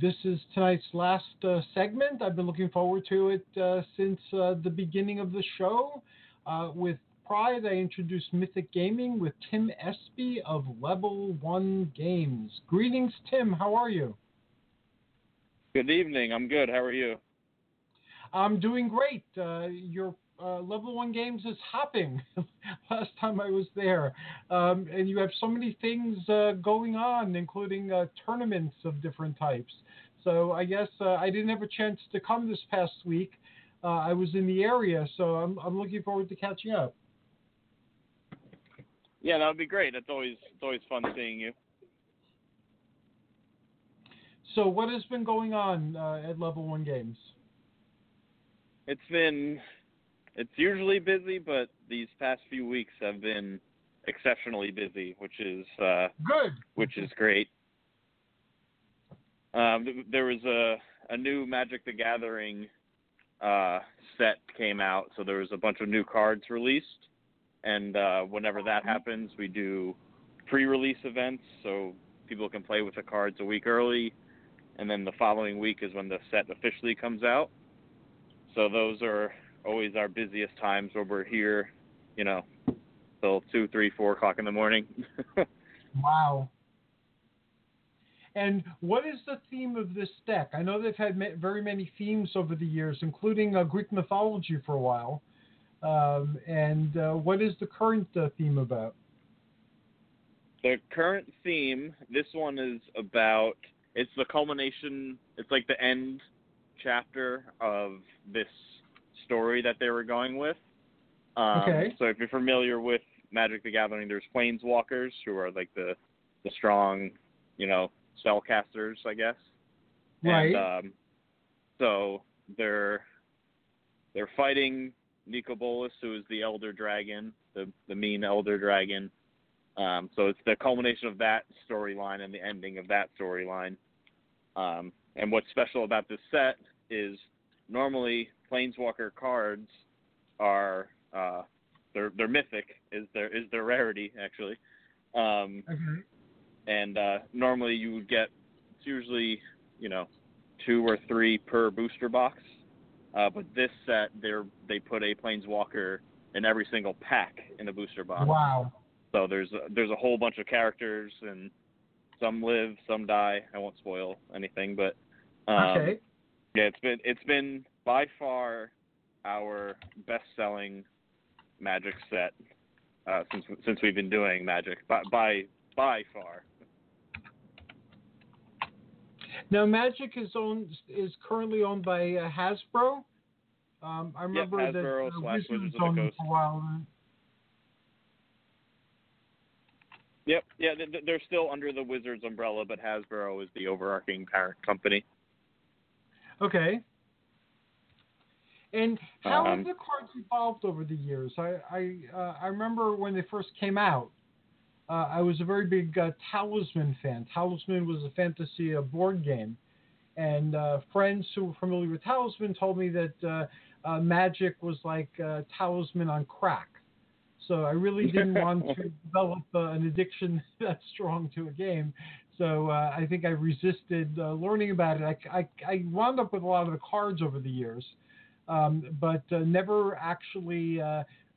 This is tonight's last uh, segment. I've been looking forward to it uh, since uh, the beginning of the show. Uh, with pride, I introduced Mythic Gaming with Tim Espy of Level 1 Games. Greetings, Tim. How are you? Good evening. I'm good. How are you? I'm doing great. Uh, your uh, level one games is hopping. Last time I was there, um, and you have so many things uh, going on, including uh, tournaments of different types. So I guess uh, I didn't have a chance to come this past week. Uh, I was in the area, so I'm, I'm looking forward to catching up. Yeah, that would be great. It's always it's always fun seeing you. So what has been going on uh, at Level One Games? It's been it's usually busy, but these past few weeks have been exceptionally busy, which is uh, Good. which is great. Um, th- there was a a new Magic the Gathering uh, set came out, so there was a bunch of new cards released, and uh, whenever that happens, we do pre-release events, so people can play with the cards a week early, and then the following week is when the set officially comes out. So those are always our busiest times where we're here, you know, till two, three, four o'clock in the morning. Wow. And what is the theme of this deck? I know they've had ma- very many themes over the years, including uh, Greek mythology for a while. Um, and uh, what is the current uh, theme about? the current theme, this one is about it's the culmination, it's like the end chapter of this story that they were going with. Um, Okay. So if you're familiar with Magic the Gathering, there's planeswalkers who are like the the strong, you know, spellcasters, I guess. Right. And um, so they're they're fighting Nicol Bolas, who is the Elder Dragon, the the mean Elder Dragon. Um, so it's the culmination of that storyline and the ending of that storyline. Um, and what's special about this set is normally Planeswalker cards are uh, they're they're mythic is their is their rarity actually. Um, Okay. And uh, normally you would get it's usually you know two or three per booster box. Uh, but this set, they're they put a planeswalker in every single pack in a booster box. Wow. So there's a, there's a whole bunch of characters, and some live, some die. I won't spoil anything, but um, okay. yeah, it's been it's been by far our best selling Magic set uh, since since we've been doing Magic by by by far. Now, Magic is owned is currently owned by uh, Hasbro. Um, I remember Hasbro that uh, slash Wizards owned it for a while. Yep, yeah, th- th- they're still under the Wizards umbrella, but Hasbro is the overarching parent company. Okay. And how Um, have the cards evolved over the years? I I uh, I remember when they first came out. Uh, I was a very big uh, Talisman fan. Talisman was a fantasy uh, board game, and uh, friends who were familiar with Talisman told me that uh, uh, Magic was like uh, Talisman on crack. So I really didn't want to develop uh, an addiction that strong to a game. So uh, I think I resisted uh, learning about it. I, I, I wound up with a lot of the cards over the years, um, but uh, never actually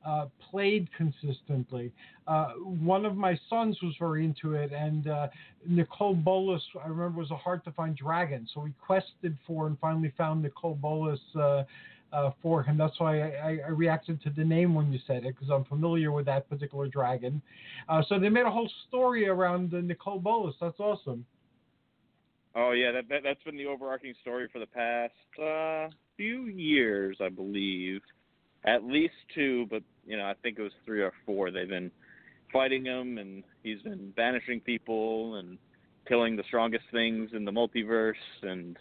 uh, played consistently. Uh, one of my sons was very into it, and uh, Nicol Bolas, I remember, was a hard to find dragon. So we quested for and finally found Nicol Bolas uh, uh, for him. That's why I, I, reacted to the name when you said it, because I'm familiar with that particular dragon. Uh, so they made a whole story around Nicol Bolas. That's awesome. Oh yeah, that, that that's been the overarching story for the past few years, I believe. At least two, but you know, I think it was three or four. They've been fighting him, and he's been banishing people and killing the strongest things in the multiverse, and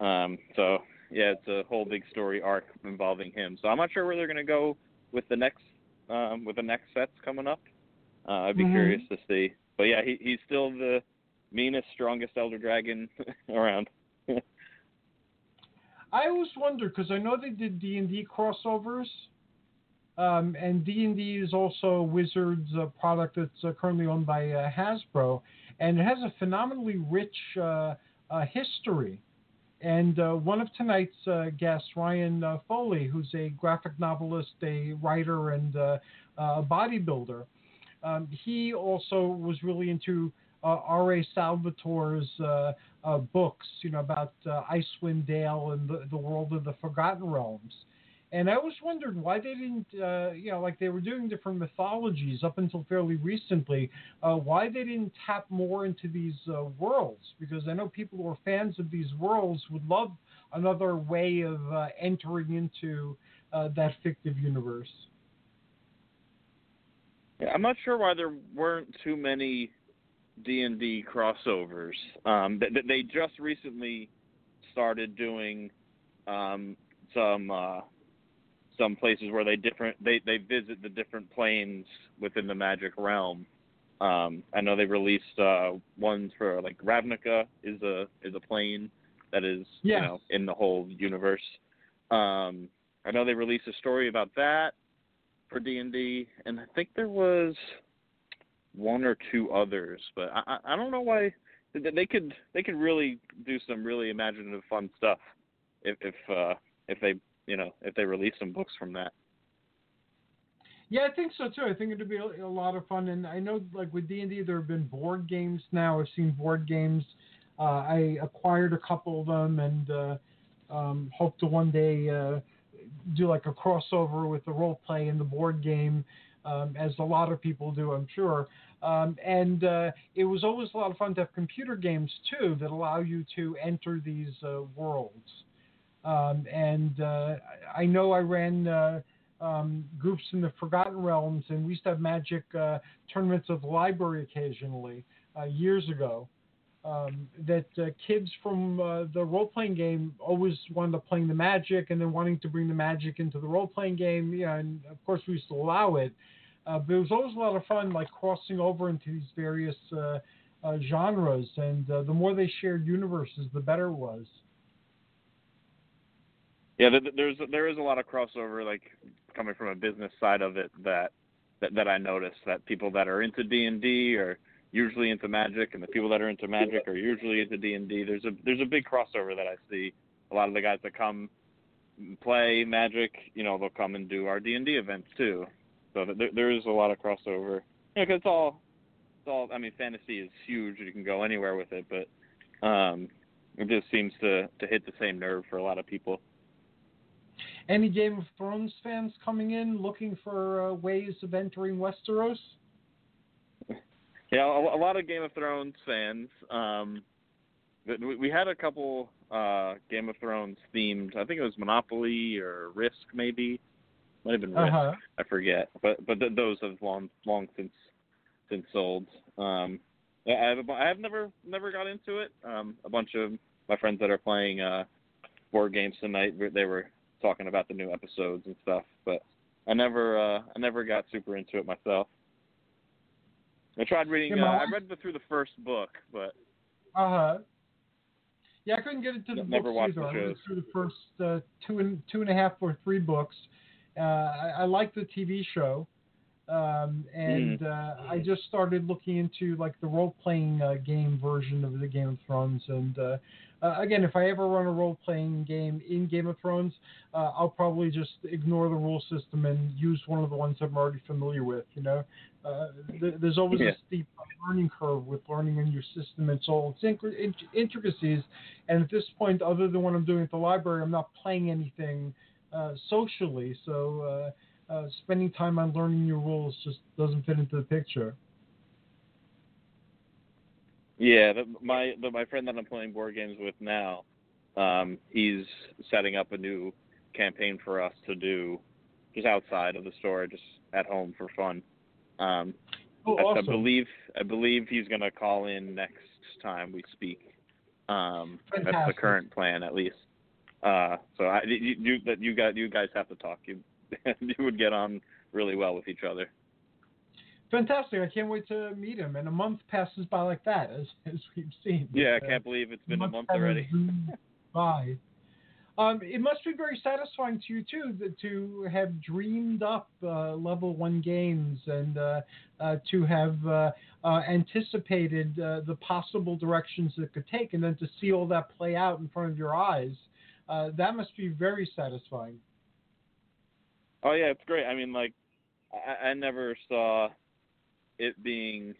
um, so yeah, it's a whole big story arc involving him. So I'm not sure where they're gonna go with the next um, with the next sets coming up. Uh, I'd be Mhm. curious to see. But yeah, he he's still the meanest, strongest elder dragon around. I always wonder because I know they did D and D crossovers, um, and D and D is also Wizards uh, product that's uh, currently owned by uh, Hasbro, and it has a phenomenally rich uh, uh, history. And uh, one of tonight's guests, Ryan Foley, who's a graphic novelist, a writer, and a bodybuilder, um, he also was really into R.A. Salvatore's uh, books, you know, about uh, Icewind Dale and the, the world of the Forgotten Realms. And I always wondered why they didn't, uh, you know, like they were doing different mythologies up until fairly recently, uh, why they didn't tap more into these uh, worlds. Because I know people who are fans of these worlds would love another way of uh, entering into uh, that fictive universe. Yeah, I'm not sure why there weren't too many D and D crossovers. Um, they, they just recently started doing um, some uh, some places where they different they they visit the different planes within the magic realm. Um, I know they released uh, ones for like Ravnica is a is a plane that is you know in the whole universe. Um, I know they released a story about that for D and D, and I think there was one or two others, but I I don't know why they could they could really do some really imaginative fun stuff if if uh if they you know if they release some books from that. Yeah, I think so too. I think it'd be a, a lot of fun, and I know like with D and D, there have been board games now. I've seen board games. Uh, I acquired a couple of them, and uh, um, hope to one day uh, do like a crossover with the role play and the board game, um, as a lot of people do, I'm sure. Um, and uh, it was always a lot of fun to have computer games too that allow you to enter these uh, worlds. Um, and uh, I know I ran. Uh, um, groups in the Forgotten Realms, and we used to have Magic uh, tournaments of the library occasionally uh, years ago. Um, that uh, kids from uh, the role playing game always wound up playing the Magic, and then wanting to bring the Magic into the role playing game. And of course we used to allow it, uh, but it was always a lot of fun, like crossing over into these various uh, uh, genres. And uh, the more they shared universes, the better it was. Yeah, th- th- there's there is a lot of crossover, like coming from a business side of it that that, that I noticed that people that are into D and D or usually into Magic, and the people that are into Magic are usually into D and D. There's a there's a big crossover that I see. A lot of the guys that come play Magic, you know, they'll come and do our D and D events too. So there, there is a lot of crossover. Yeah, cause it's all, it's all. I mean, fantasy is huge. You can go anywhere with it, but um, it just seems to to hit the same nerve for a lot of people. Any Game of Thrones fans coming in looking for uh, ways of entering Westeros? Yeah, a, a lot of Game of Thrones fans. Um, we, we had a couple uh, Game of Thrones themed. I think it was Monopoly or Risk, maybe. Might have been Risk. Uh-huh. I forget. But but th- those have long long since since sold. Um, I have a, I have never never got into it. Um, a bunch of my friends that are playing uh, board games tonight, they were talking about the new episodes and stuff. But I never uh, I never got super into it myself. I tried reading. Uh, I read the, through the first book, but Uh huh. Yeah, I couldn't get into the Never books watched either. the I read through the first uh, two and two and a half or three books. Uh, I, I like the TV show, um, and Mm. uh, I just started looking into like the role playing uh, game version of the Game of Thrones. And uh, uh, again, if I ever run a role playing game in Game of Thrones, uh, I'll probably just ignore the rule system and use one of the ones I'm already familiar with. You know, uh, th- there's always Yeah. a steep learning curve with learning a new system and so its intricacies. And at this point, other than what I'm doing at the library, I'm not playing anything uh, socially. So uh, spending time on learning new rules just doesn't fit into the picture. yeah, the, my the, my friend that I'm playing board games with now, um, he's setting up a new campaign for us to do just outside of the store, just at home for fun. Um, Oh, I, I believe I believe he's going to call in next time we speak. Um, that's the current plan, at least. Uh, so I, you, you you got you guys have to talk. You you would get on really well with each other. Fantastic! I can't wait to meet him. And a month passes by like that, as as we've seen. Yeah, I Uh, can't believe it's been a month already. zoomed by. Um, it must be very satisfying to you too that to have dreamed up uh, level one games and uh, uh, to have uh, uh, anticipated uh, the possible directions it could take, and then to see all that play out in front of your eyes. Uh, that must be very satisfying. Oh yeah, it's great. I mean, like, I, I never saw it being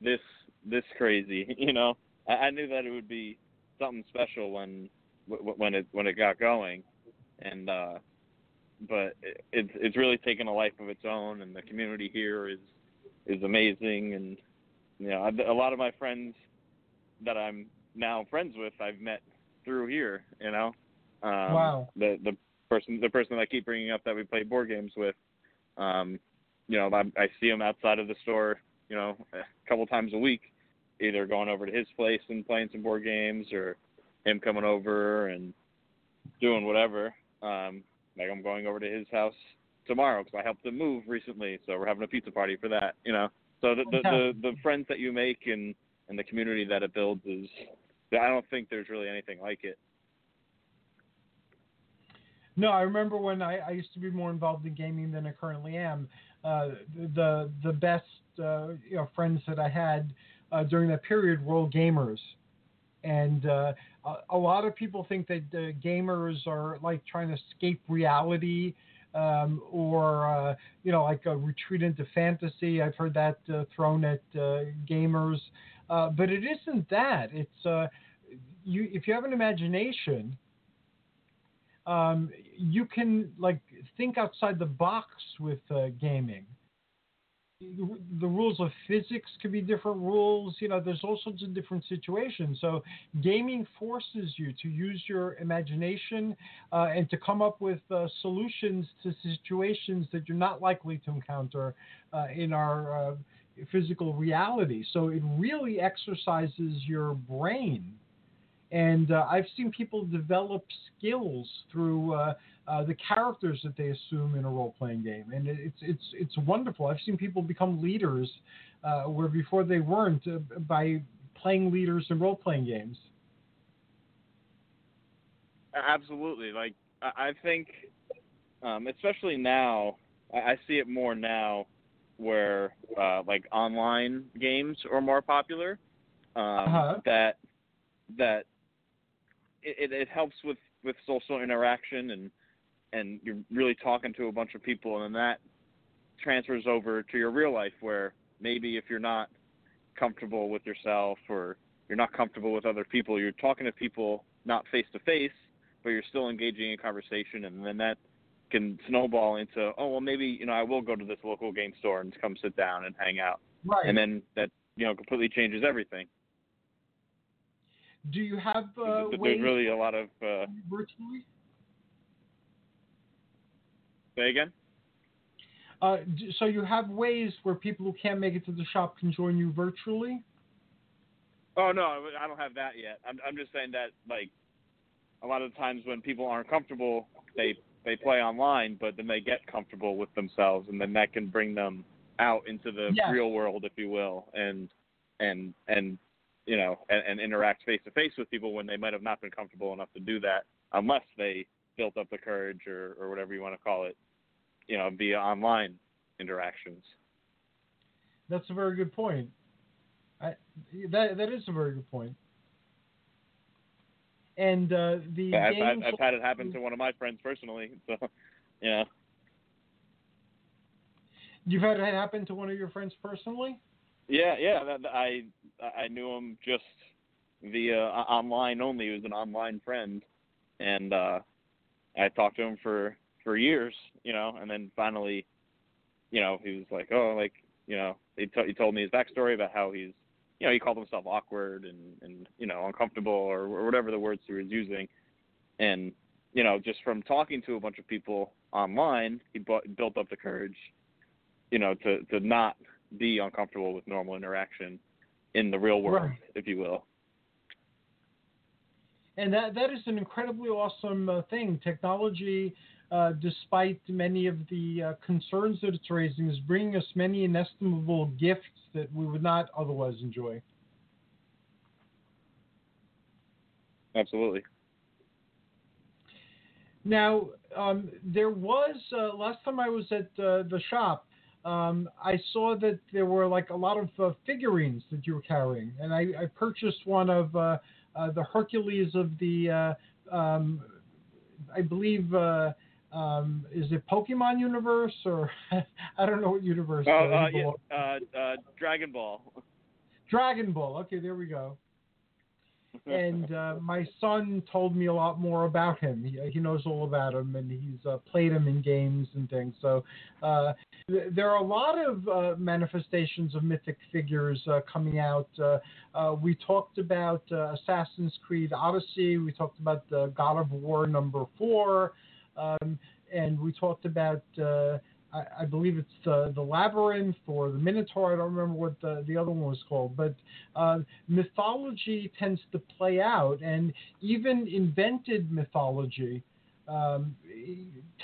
this this crazy. You know, I, I knew that it would be something special when when it when it got going, and uh, but it, it's it's really taken a life of its own, and the community here is is amazing, and you know, a lot of my friends that I'm now friends with, I've met through here. You know, um, Wow. The the person the person that I keep bringing up that we play board games with, um, you know, I, I see him outside of the store, you know, a couple times a week, either going over to his place and playing some board games, or him coming over and doing whatever. Um, like I'm going over to his house tomorrow because I helped him move recently, so we're having a pizza party for that. You know, so the the, the the friends that you make and and the community that it builds is, I don't think there's really anything like it. No, I remember when I, I used to be more involved in gaming than I currently am. Uh, the the best uh, you know friends that I had uh, during that period were all gamers, and uh, a, a lot of people think that uh, gamers are like trying to escape reality. Um, or uh, you know, like a retreat into fantasy. I've heard that thrown at gamers, but it isn't that. It's you. If you have an imagination, um, you can like think outside the box with uh, gaming. The rules of physics could be different rules. You know, there's all sorts of different situations. So gaming forces you to use your imagination uh, and to come up with uh, solutions to situations that you're not likely to encounter uh, in our uh, physical reality. So it really exercises your brain and uh, I've seen people develop skills through uh, uh, the characters that they assume in a role-playing game, and it's it's it's wonderful. I've seen people become leaders uh, where before they weren't uh, by playing leaders in role-playing games. Absolutely. Like I think, um, especially now, I I see it more now where uh, like online games are more popular, um, Uh-huh. that that it, it, helps with with social interaction and and you're really talking to a bunch of people and then that transfers over to your real life where maybe if you're not comfortable with yourself or you're not comfortable with other people you're talking to people not face to face but you're still engaging in conversation and then that can snowball into oh well maybe you know I will go to this local game store and come sit down and hang out Right. and then that you know completely changes everything Do you have uh, There's ways really a lot of uh, virtually? say again Uh, so you have ways where people who can't make it to the shop can join you virtually. Oh no, I don't have that yet. I'm I'm just saying that like a lot of times when people aren't comfortable, they they play online, but then they get comfortable with themselves, and then that can bring them out into the real world, if you will, and and and you know and, and interact face to face with people when they might have not been comfortable enough to do that, unless they built up the courage or or whatever you want to call it, you know, via online interactions. That's a very good point. I, that that is a very good point. And uh, the I've, I've, I've had it happen to one of my friends personally, so yeah. you've had it happen to one of your friends personally. Yeah, yeah. That, I I knew him just via uh, online only. He was an online friend, and uh I talked to him for for years, you know, and then finally, you know, he was like, oh, like you know, he, t- he told me his backstory about how he's, you know, he called himself awkward and and you know uncomfortable or, or whatever the words he was using, and you know, just from talking to a bunch of people online, he bu- built up the courage, you know, to to not be uncomfortable with normal interaction in the real world, Right. if you will. And that that is an incredibly awesome uh, thing. Technology, uh, despite many of the uh, concerns that it's raising, is bringing us many inestimable gifts that we would not otherwise enjoy. Absolutely. Now, um, there was uh, last time I was at uh, the shop, um, I saw that there were like a lot of uh, figurines that you were carrying, and I, I purchased one of uh, uh, the Hercules of the, uh, um, I believe, uh, um, is it Pokemon universe or I don't know what universe. Oh, uh, yeah, uh, uh, Dragon Ball. Dragon Ball. Okay, there we go. And uh, my son told me a lot more about him. He, he knows all about him, and he's uh, played him in games and things. So uh, th- there are a lot of uh, manifestations of mythic figures uh, coming out. Uh, we talked about Assassin's Creed Odyssey. We talked about the God of War number four, um, and we talked about. I, I believe it's the the labyrinth or the Minotaur. I don't remember what the the other one was called, but uh, mythology tends to play out, and even invented mythology um,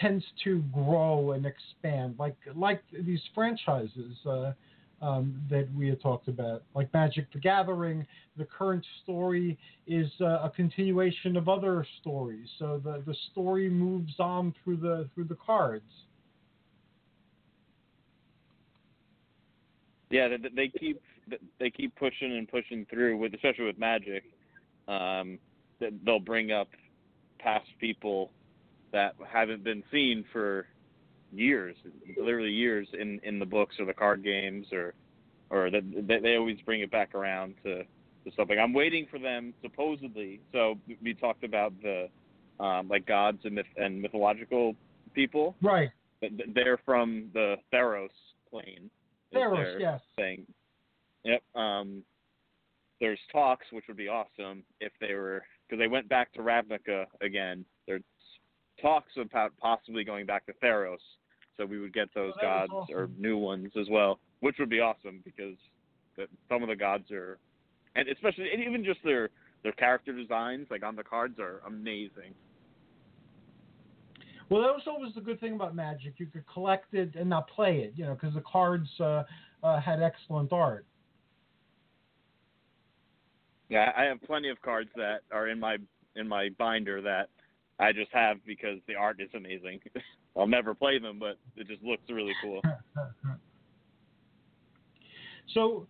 tends to grow and expand, like like these franchises uh, um, that we had talked about, like Magic: The Gathering. The current story is uh, a continuation of other stories, so the the story moves on through the through the cards. Yeah, they, they keep they keep pushing and pushing through with, especially with Magic. Um, that they'll bring up past people that haven't been seen for years, literally years in in the books or the card games or or that they, they always bring it back around to to something. I'm waiting for them supposedly. So we talked about the um, like gods and myth and mythological people. Right. They're from the Theros plane. Theros, yes. Thing. Yep. Um, there's talks, which would be awesome if they were, because they went back to Ravnica again. There's talks about possibly going back to Theros, so we would get those Oh, gods or new ones as well, which would be awesome because the, some of the gods are, and especially and even just their their character designs, like on the cards, are amazing. Well, that was always the good thing about Magic. You could collect it and not play it, you know, because the cards uh, uh, had excellent art. Yeah, I have plenty of cards that are in my in my binder that I just have because the art is amazing. I'll never play them, but it just looks really cool. So,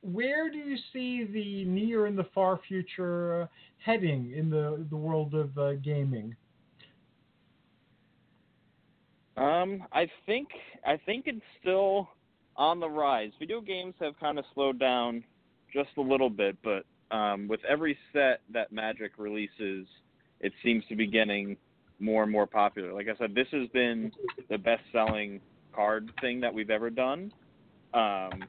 where do you see the near and the far future uh, heading in the the world of uh, gaming? Um, I think I think it's still on the rise. Video games have kind of slowed down just a little bit, but um, with every set that Magic releases, it seems to be getting more and more popular. Like I said, this has been the best-selling card thing that we've ever done. Um,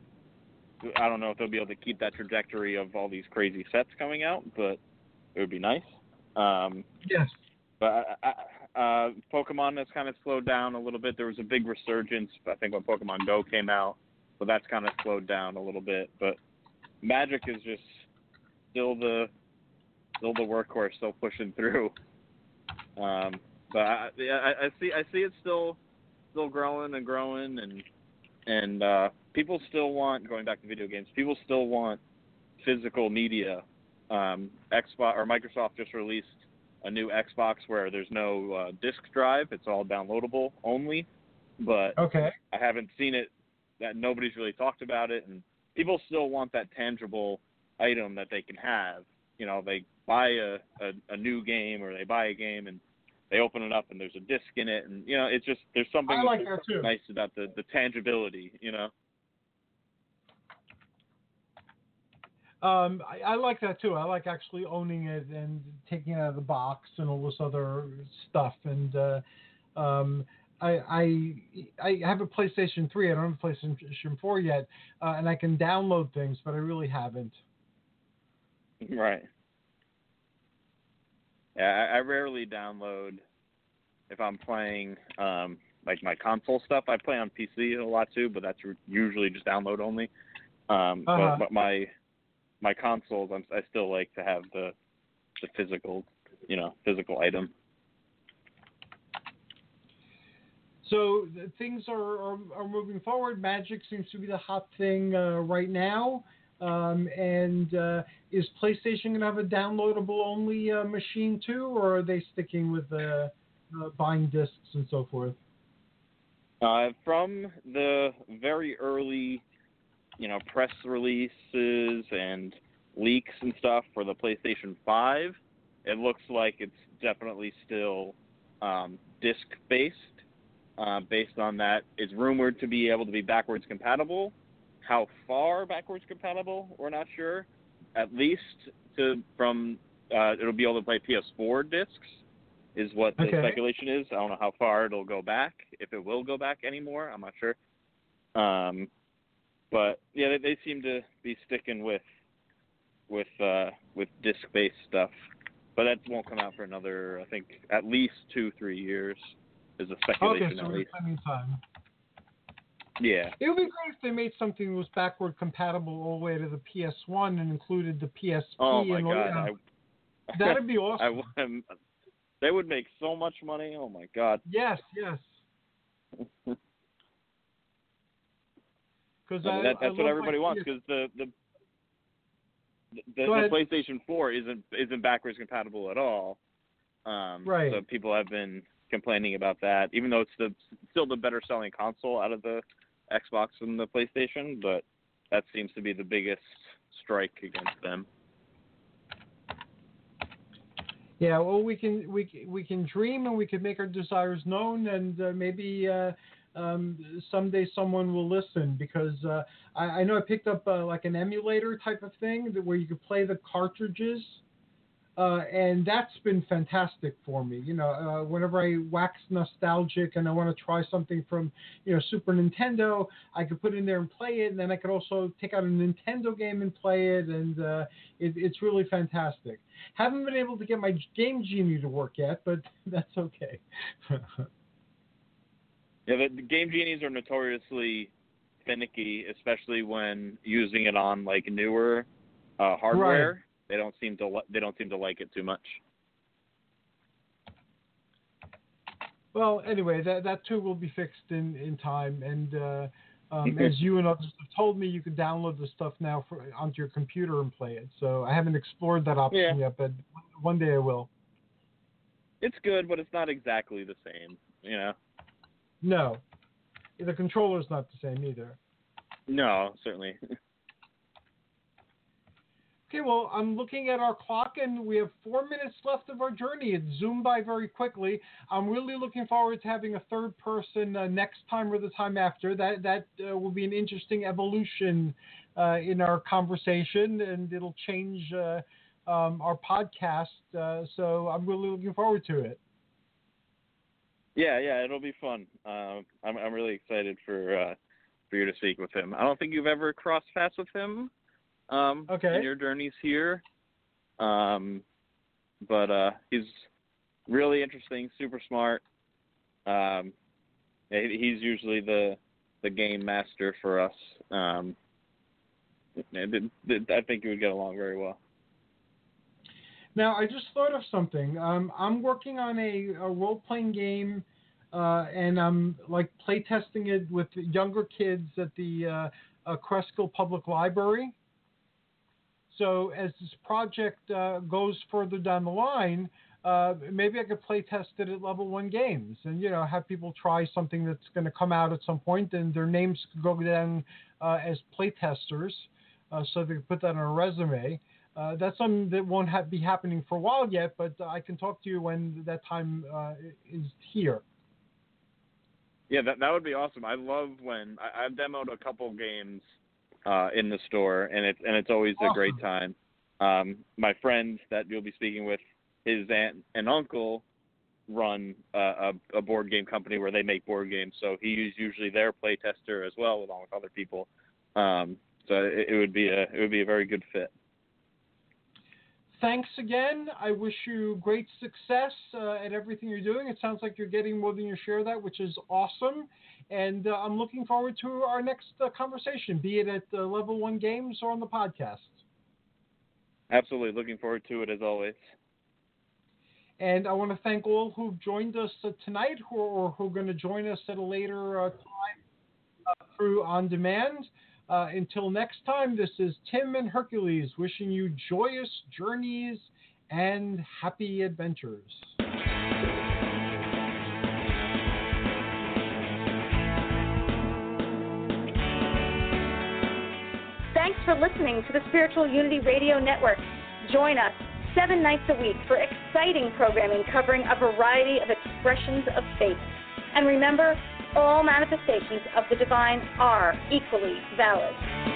I don't know if they'll be able to keep that trajectory of all these crazy sets coming out, but it would be nice. Um, yes. But I, uh, Pokemon has kind of slowed down a little bit. There was a big resurgence, I think, when Pokemon Go came out, so that's kind of slowed down a little bit. But Magic is just still the still the workhorse, still pushing through. Um, but I, I, I see I see it still still growing and growing, and and uh, people still want going back to video games. People still want physical media. Um, Xbox or Microsoft just released a new Xbox where there's no uh, disk drive; it's all downloadable only. But okay, I haven't seen it. That nobody's really talked about it, and people still want that tangible item that they can have. You know, they buy a, a, a new game or they buy a game and they open it up and there's a disc in it, and you know, it's just there's something I like that too. nice about the the tangibility. You know. Um, I, I like that too. I like actually owning it and taking it out of the box and all this other stuff. And uh, um, I, I I have a PlayStation 3. I don't have a PlayStation 4 yet, uh, and I can download things, but I really haven't. Right. Yeah, I, I rarely download if I'm playing um, like my console stuff. I play on PC a lot too, but that's usually just download only. Um, Uh-huh. but, but my my consoles, I'm, I still like to have the the physical, you know, physical item. So th- things are, are, are moving forward. Magic seems to be the hot thing uh, right now. Um, and uh, is PlayStation going to have a downloadable only uh, machine too, or are they sticking with uh, uh, buying discs and so forth? Uh, from the very early, you know, press releases and leaks and stuff for the PlayStation 5, it looks like it's definitely still um, disc based. Uh, based on that, it's rumored to be able to be backwards compatible. How far backwards compatible, we're not sure. At least to from uh, it'll be able to play PS4 discs, is what the Okay. speculation is. I don't know how far it'll go back, if it will go back anymore. I'm not sure. Um, but yeah, they, they seem to be sticking with with uh, with disc based stuff. But that won't come out for another, I think, at least two, three years. Is a speculation Okay, so at least. time. Yeah. It would be great if they made something that was backward compatible all the way to the PS1 and included the PSP. Oh my and god. that. I, That'd be I, awesome. um, they would make so much money. Oh my god. Yes, yes. Because I that, that's what everybody wants because the the the, the. PlayStation 4 isn't isn't backwards compatible at all. Um, Right. So people have been complaining about that, even though it's the still the better selling console out of the Xbox and the PlayStation, but that seems to be the biggest strike against them. Yeah, well, we can we we can dream and we can make our desires known, and uh, maybe uh, um, someday someone will listen because uh, I, I know I picked up uh, like an emulator type of thing that where you could play the cartridges, uh, and that's been fantastic for me. You know, uh, whenever I wax nostalgic and I want to try something from you know Super Nintendo, I could put it in there and play it, and then I could also take out a Nintendo game and play it, and uh, it, it's really fantastic. Haven't been able to get my Game Genie to work yet, but that's okay. Yeah, the, the Game Genies are notoriously finicky, especially when using it on like newer uh, hardware. They don't seem to li- they don't seem to like it too much. well, anyway, that that too will be fixed in in time, and uh, um, as you and others have told me, you can download the stuff now for, onto your computer and play it. So I haven't explored that option yet, but one day I will. It's good, but it's not exactly the same. You know. No, the controller's not the same either. No, certainly. Okay, well, I'm looking at our clock and we have four minutes left of our journey. It zoomed by very quickly. I'm really looking forward to having a third person uh, next time or the time after. That that uh, will be an interesting evolution uh, in our conversation, and it'll change uh, um, our podcast. Uh, so I'm really looking forward to it. Yeah, yeah, it'll be fun. Uh, I'm I'm really excited for uh, for you to speak with him. I don't think you've ever crossed paths with him um, Okay. in your journeys here, um, but uh, he's really interesting, super smart. Um, he's usually the the game master for us. Um, and it- it- I think you would get along very well. Now, I just thought of something. Um, I'm working on a, a role playing game, uh, and I'm like playtesting it with younger kids at the uh, uh, Cresskill Public Library. So, as this project uh, goes further down the line, uh, maybe I could play test it at level one games, and you know have people try something that's going to come out at some point, and their names could go down uh, as playtesters, uh, so they can put that on a resume. Uh, that's something that won't ha- be happening for a while yet, but I can talk to you when that time uh, is here. Yeah, that that would be awesome. I love when I, I've demoed a couple games uh, in the store, and it's and it's always a great time. Um, my friend that you'll be speaking with, his aunt and uncle run a, a, a board game company where they make board games, so he's usually their play tester as well, along with other people. Um, so it, it would be a it would be a very good fit. Thanks again. I wish you great success uh, at everything you're doing. It sounds like you're getting more than your share of that, which is awesome. And uh, I'm looking forward to our next uh, conversation, be it at uh, Level One Games or on the podcast. Absolutely, looking forward to it as always. And I want to thank all who've joined us uh, tonight or, or who are going to join us at a later uh, time uh, through On Demand. Uh, until next time, this is Tim and Hercules wishing you joyous journeys and happy adventures. Thanks for listening to the Spiritual Unity Radio Network. Join us seven nights a week for exciting programming covering a variety of expressions of faith. And remember, all manifestations of the divine are equally valid.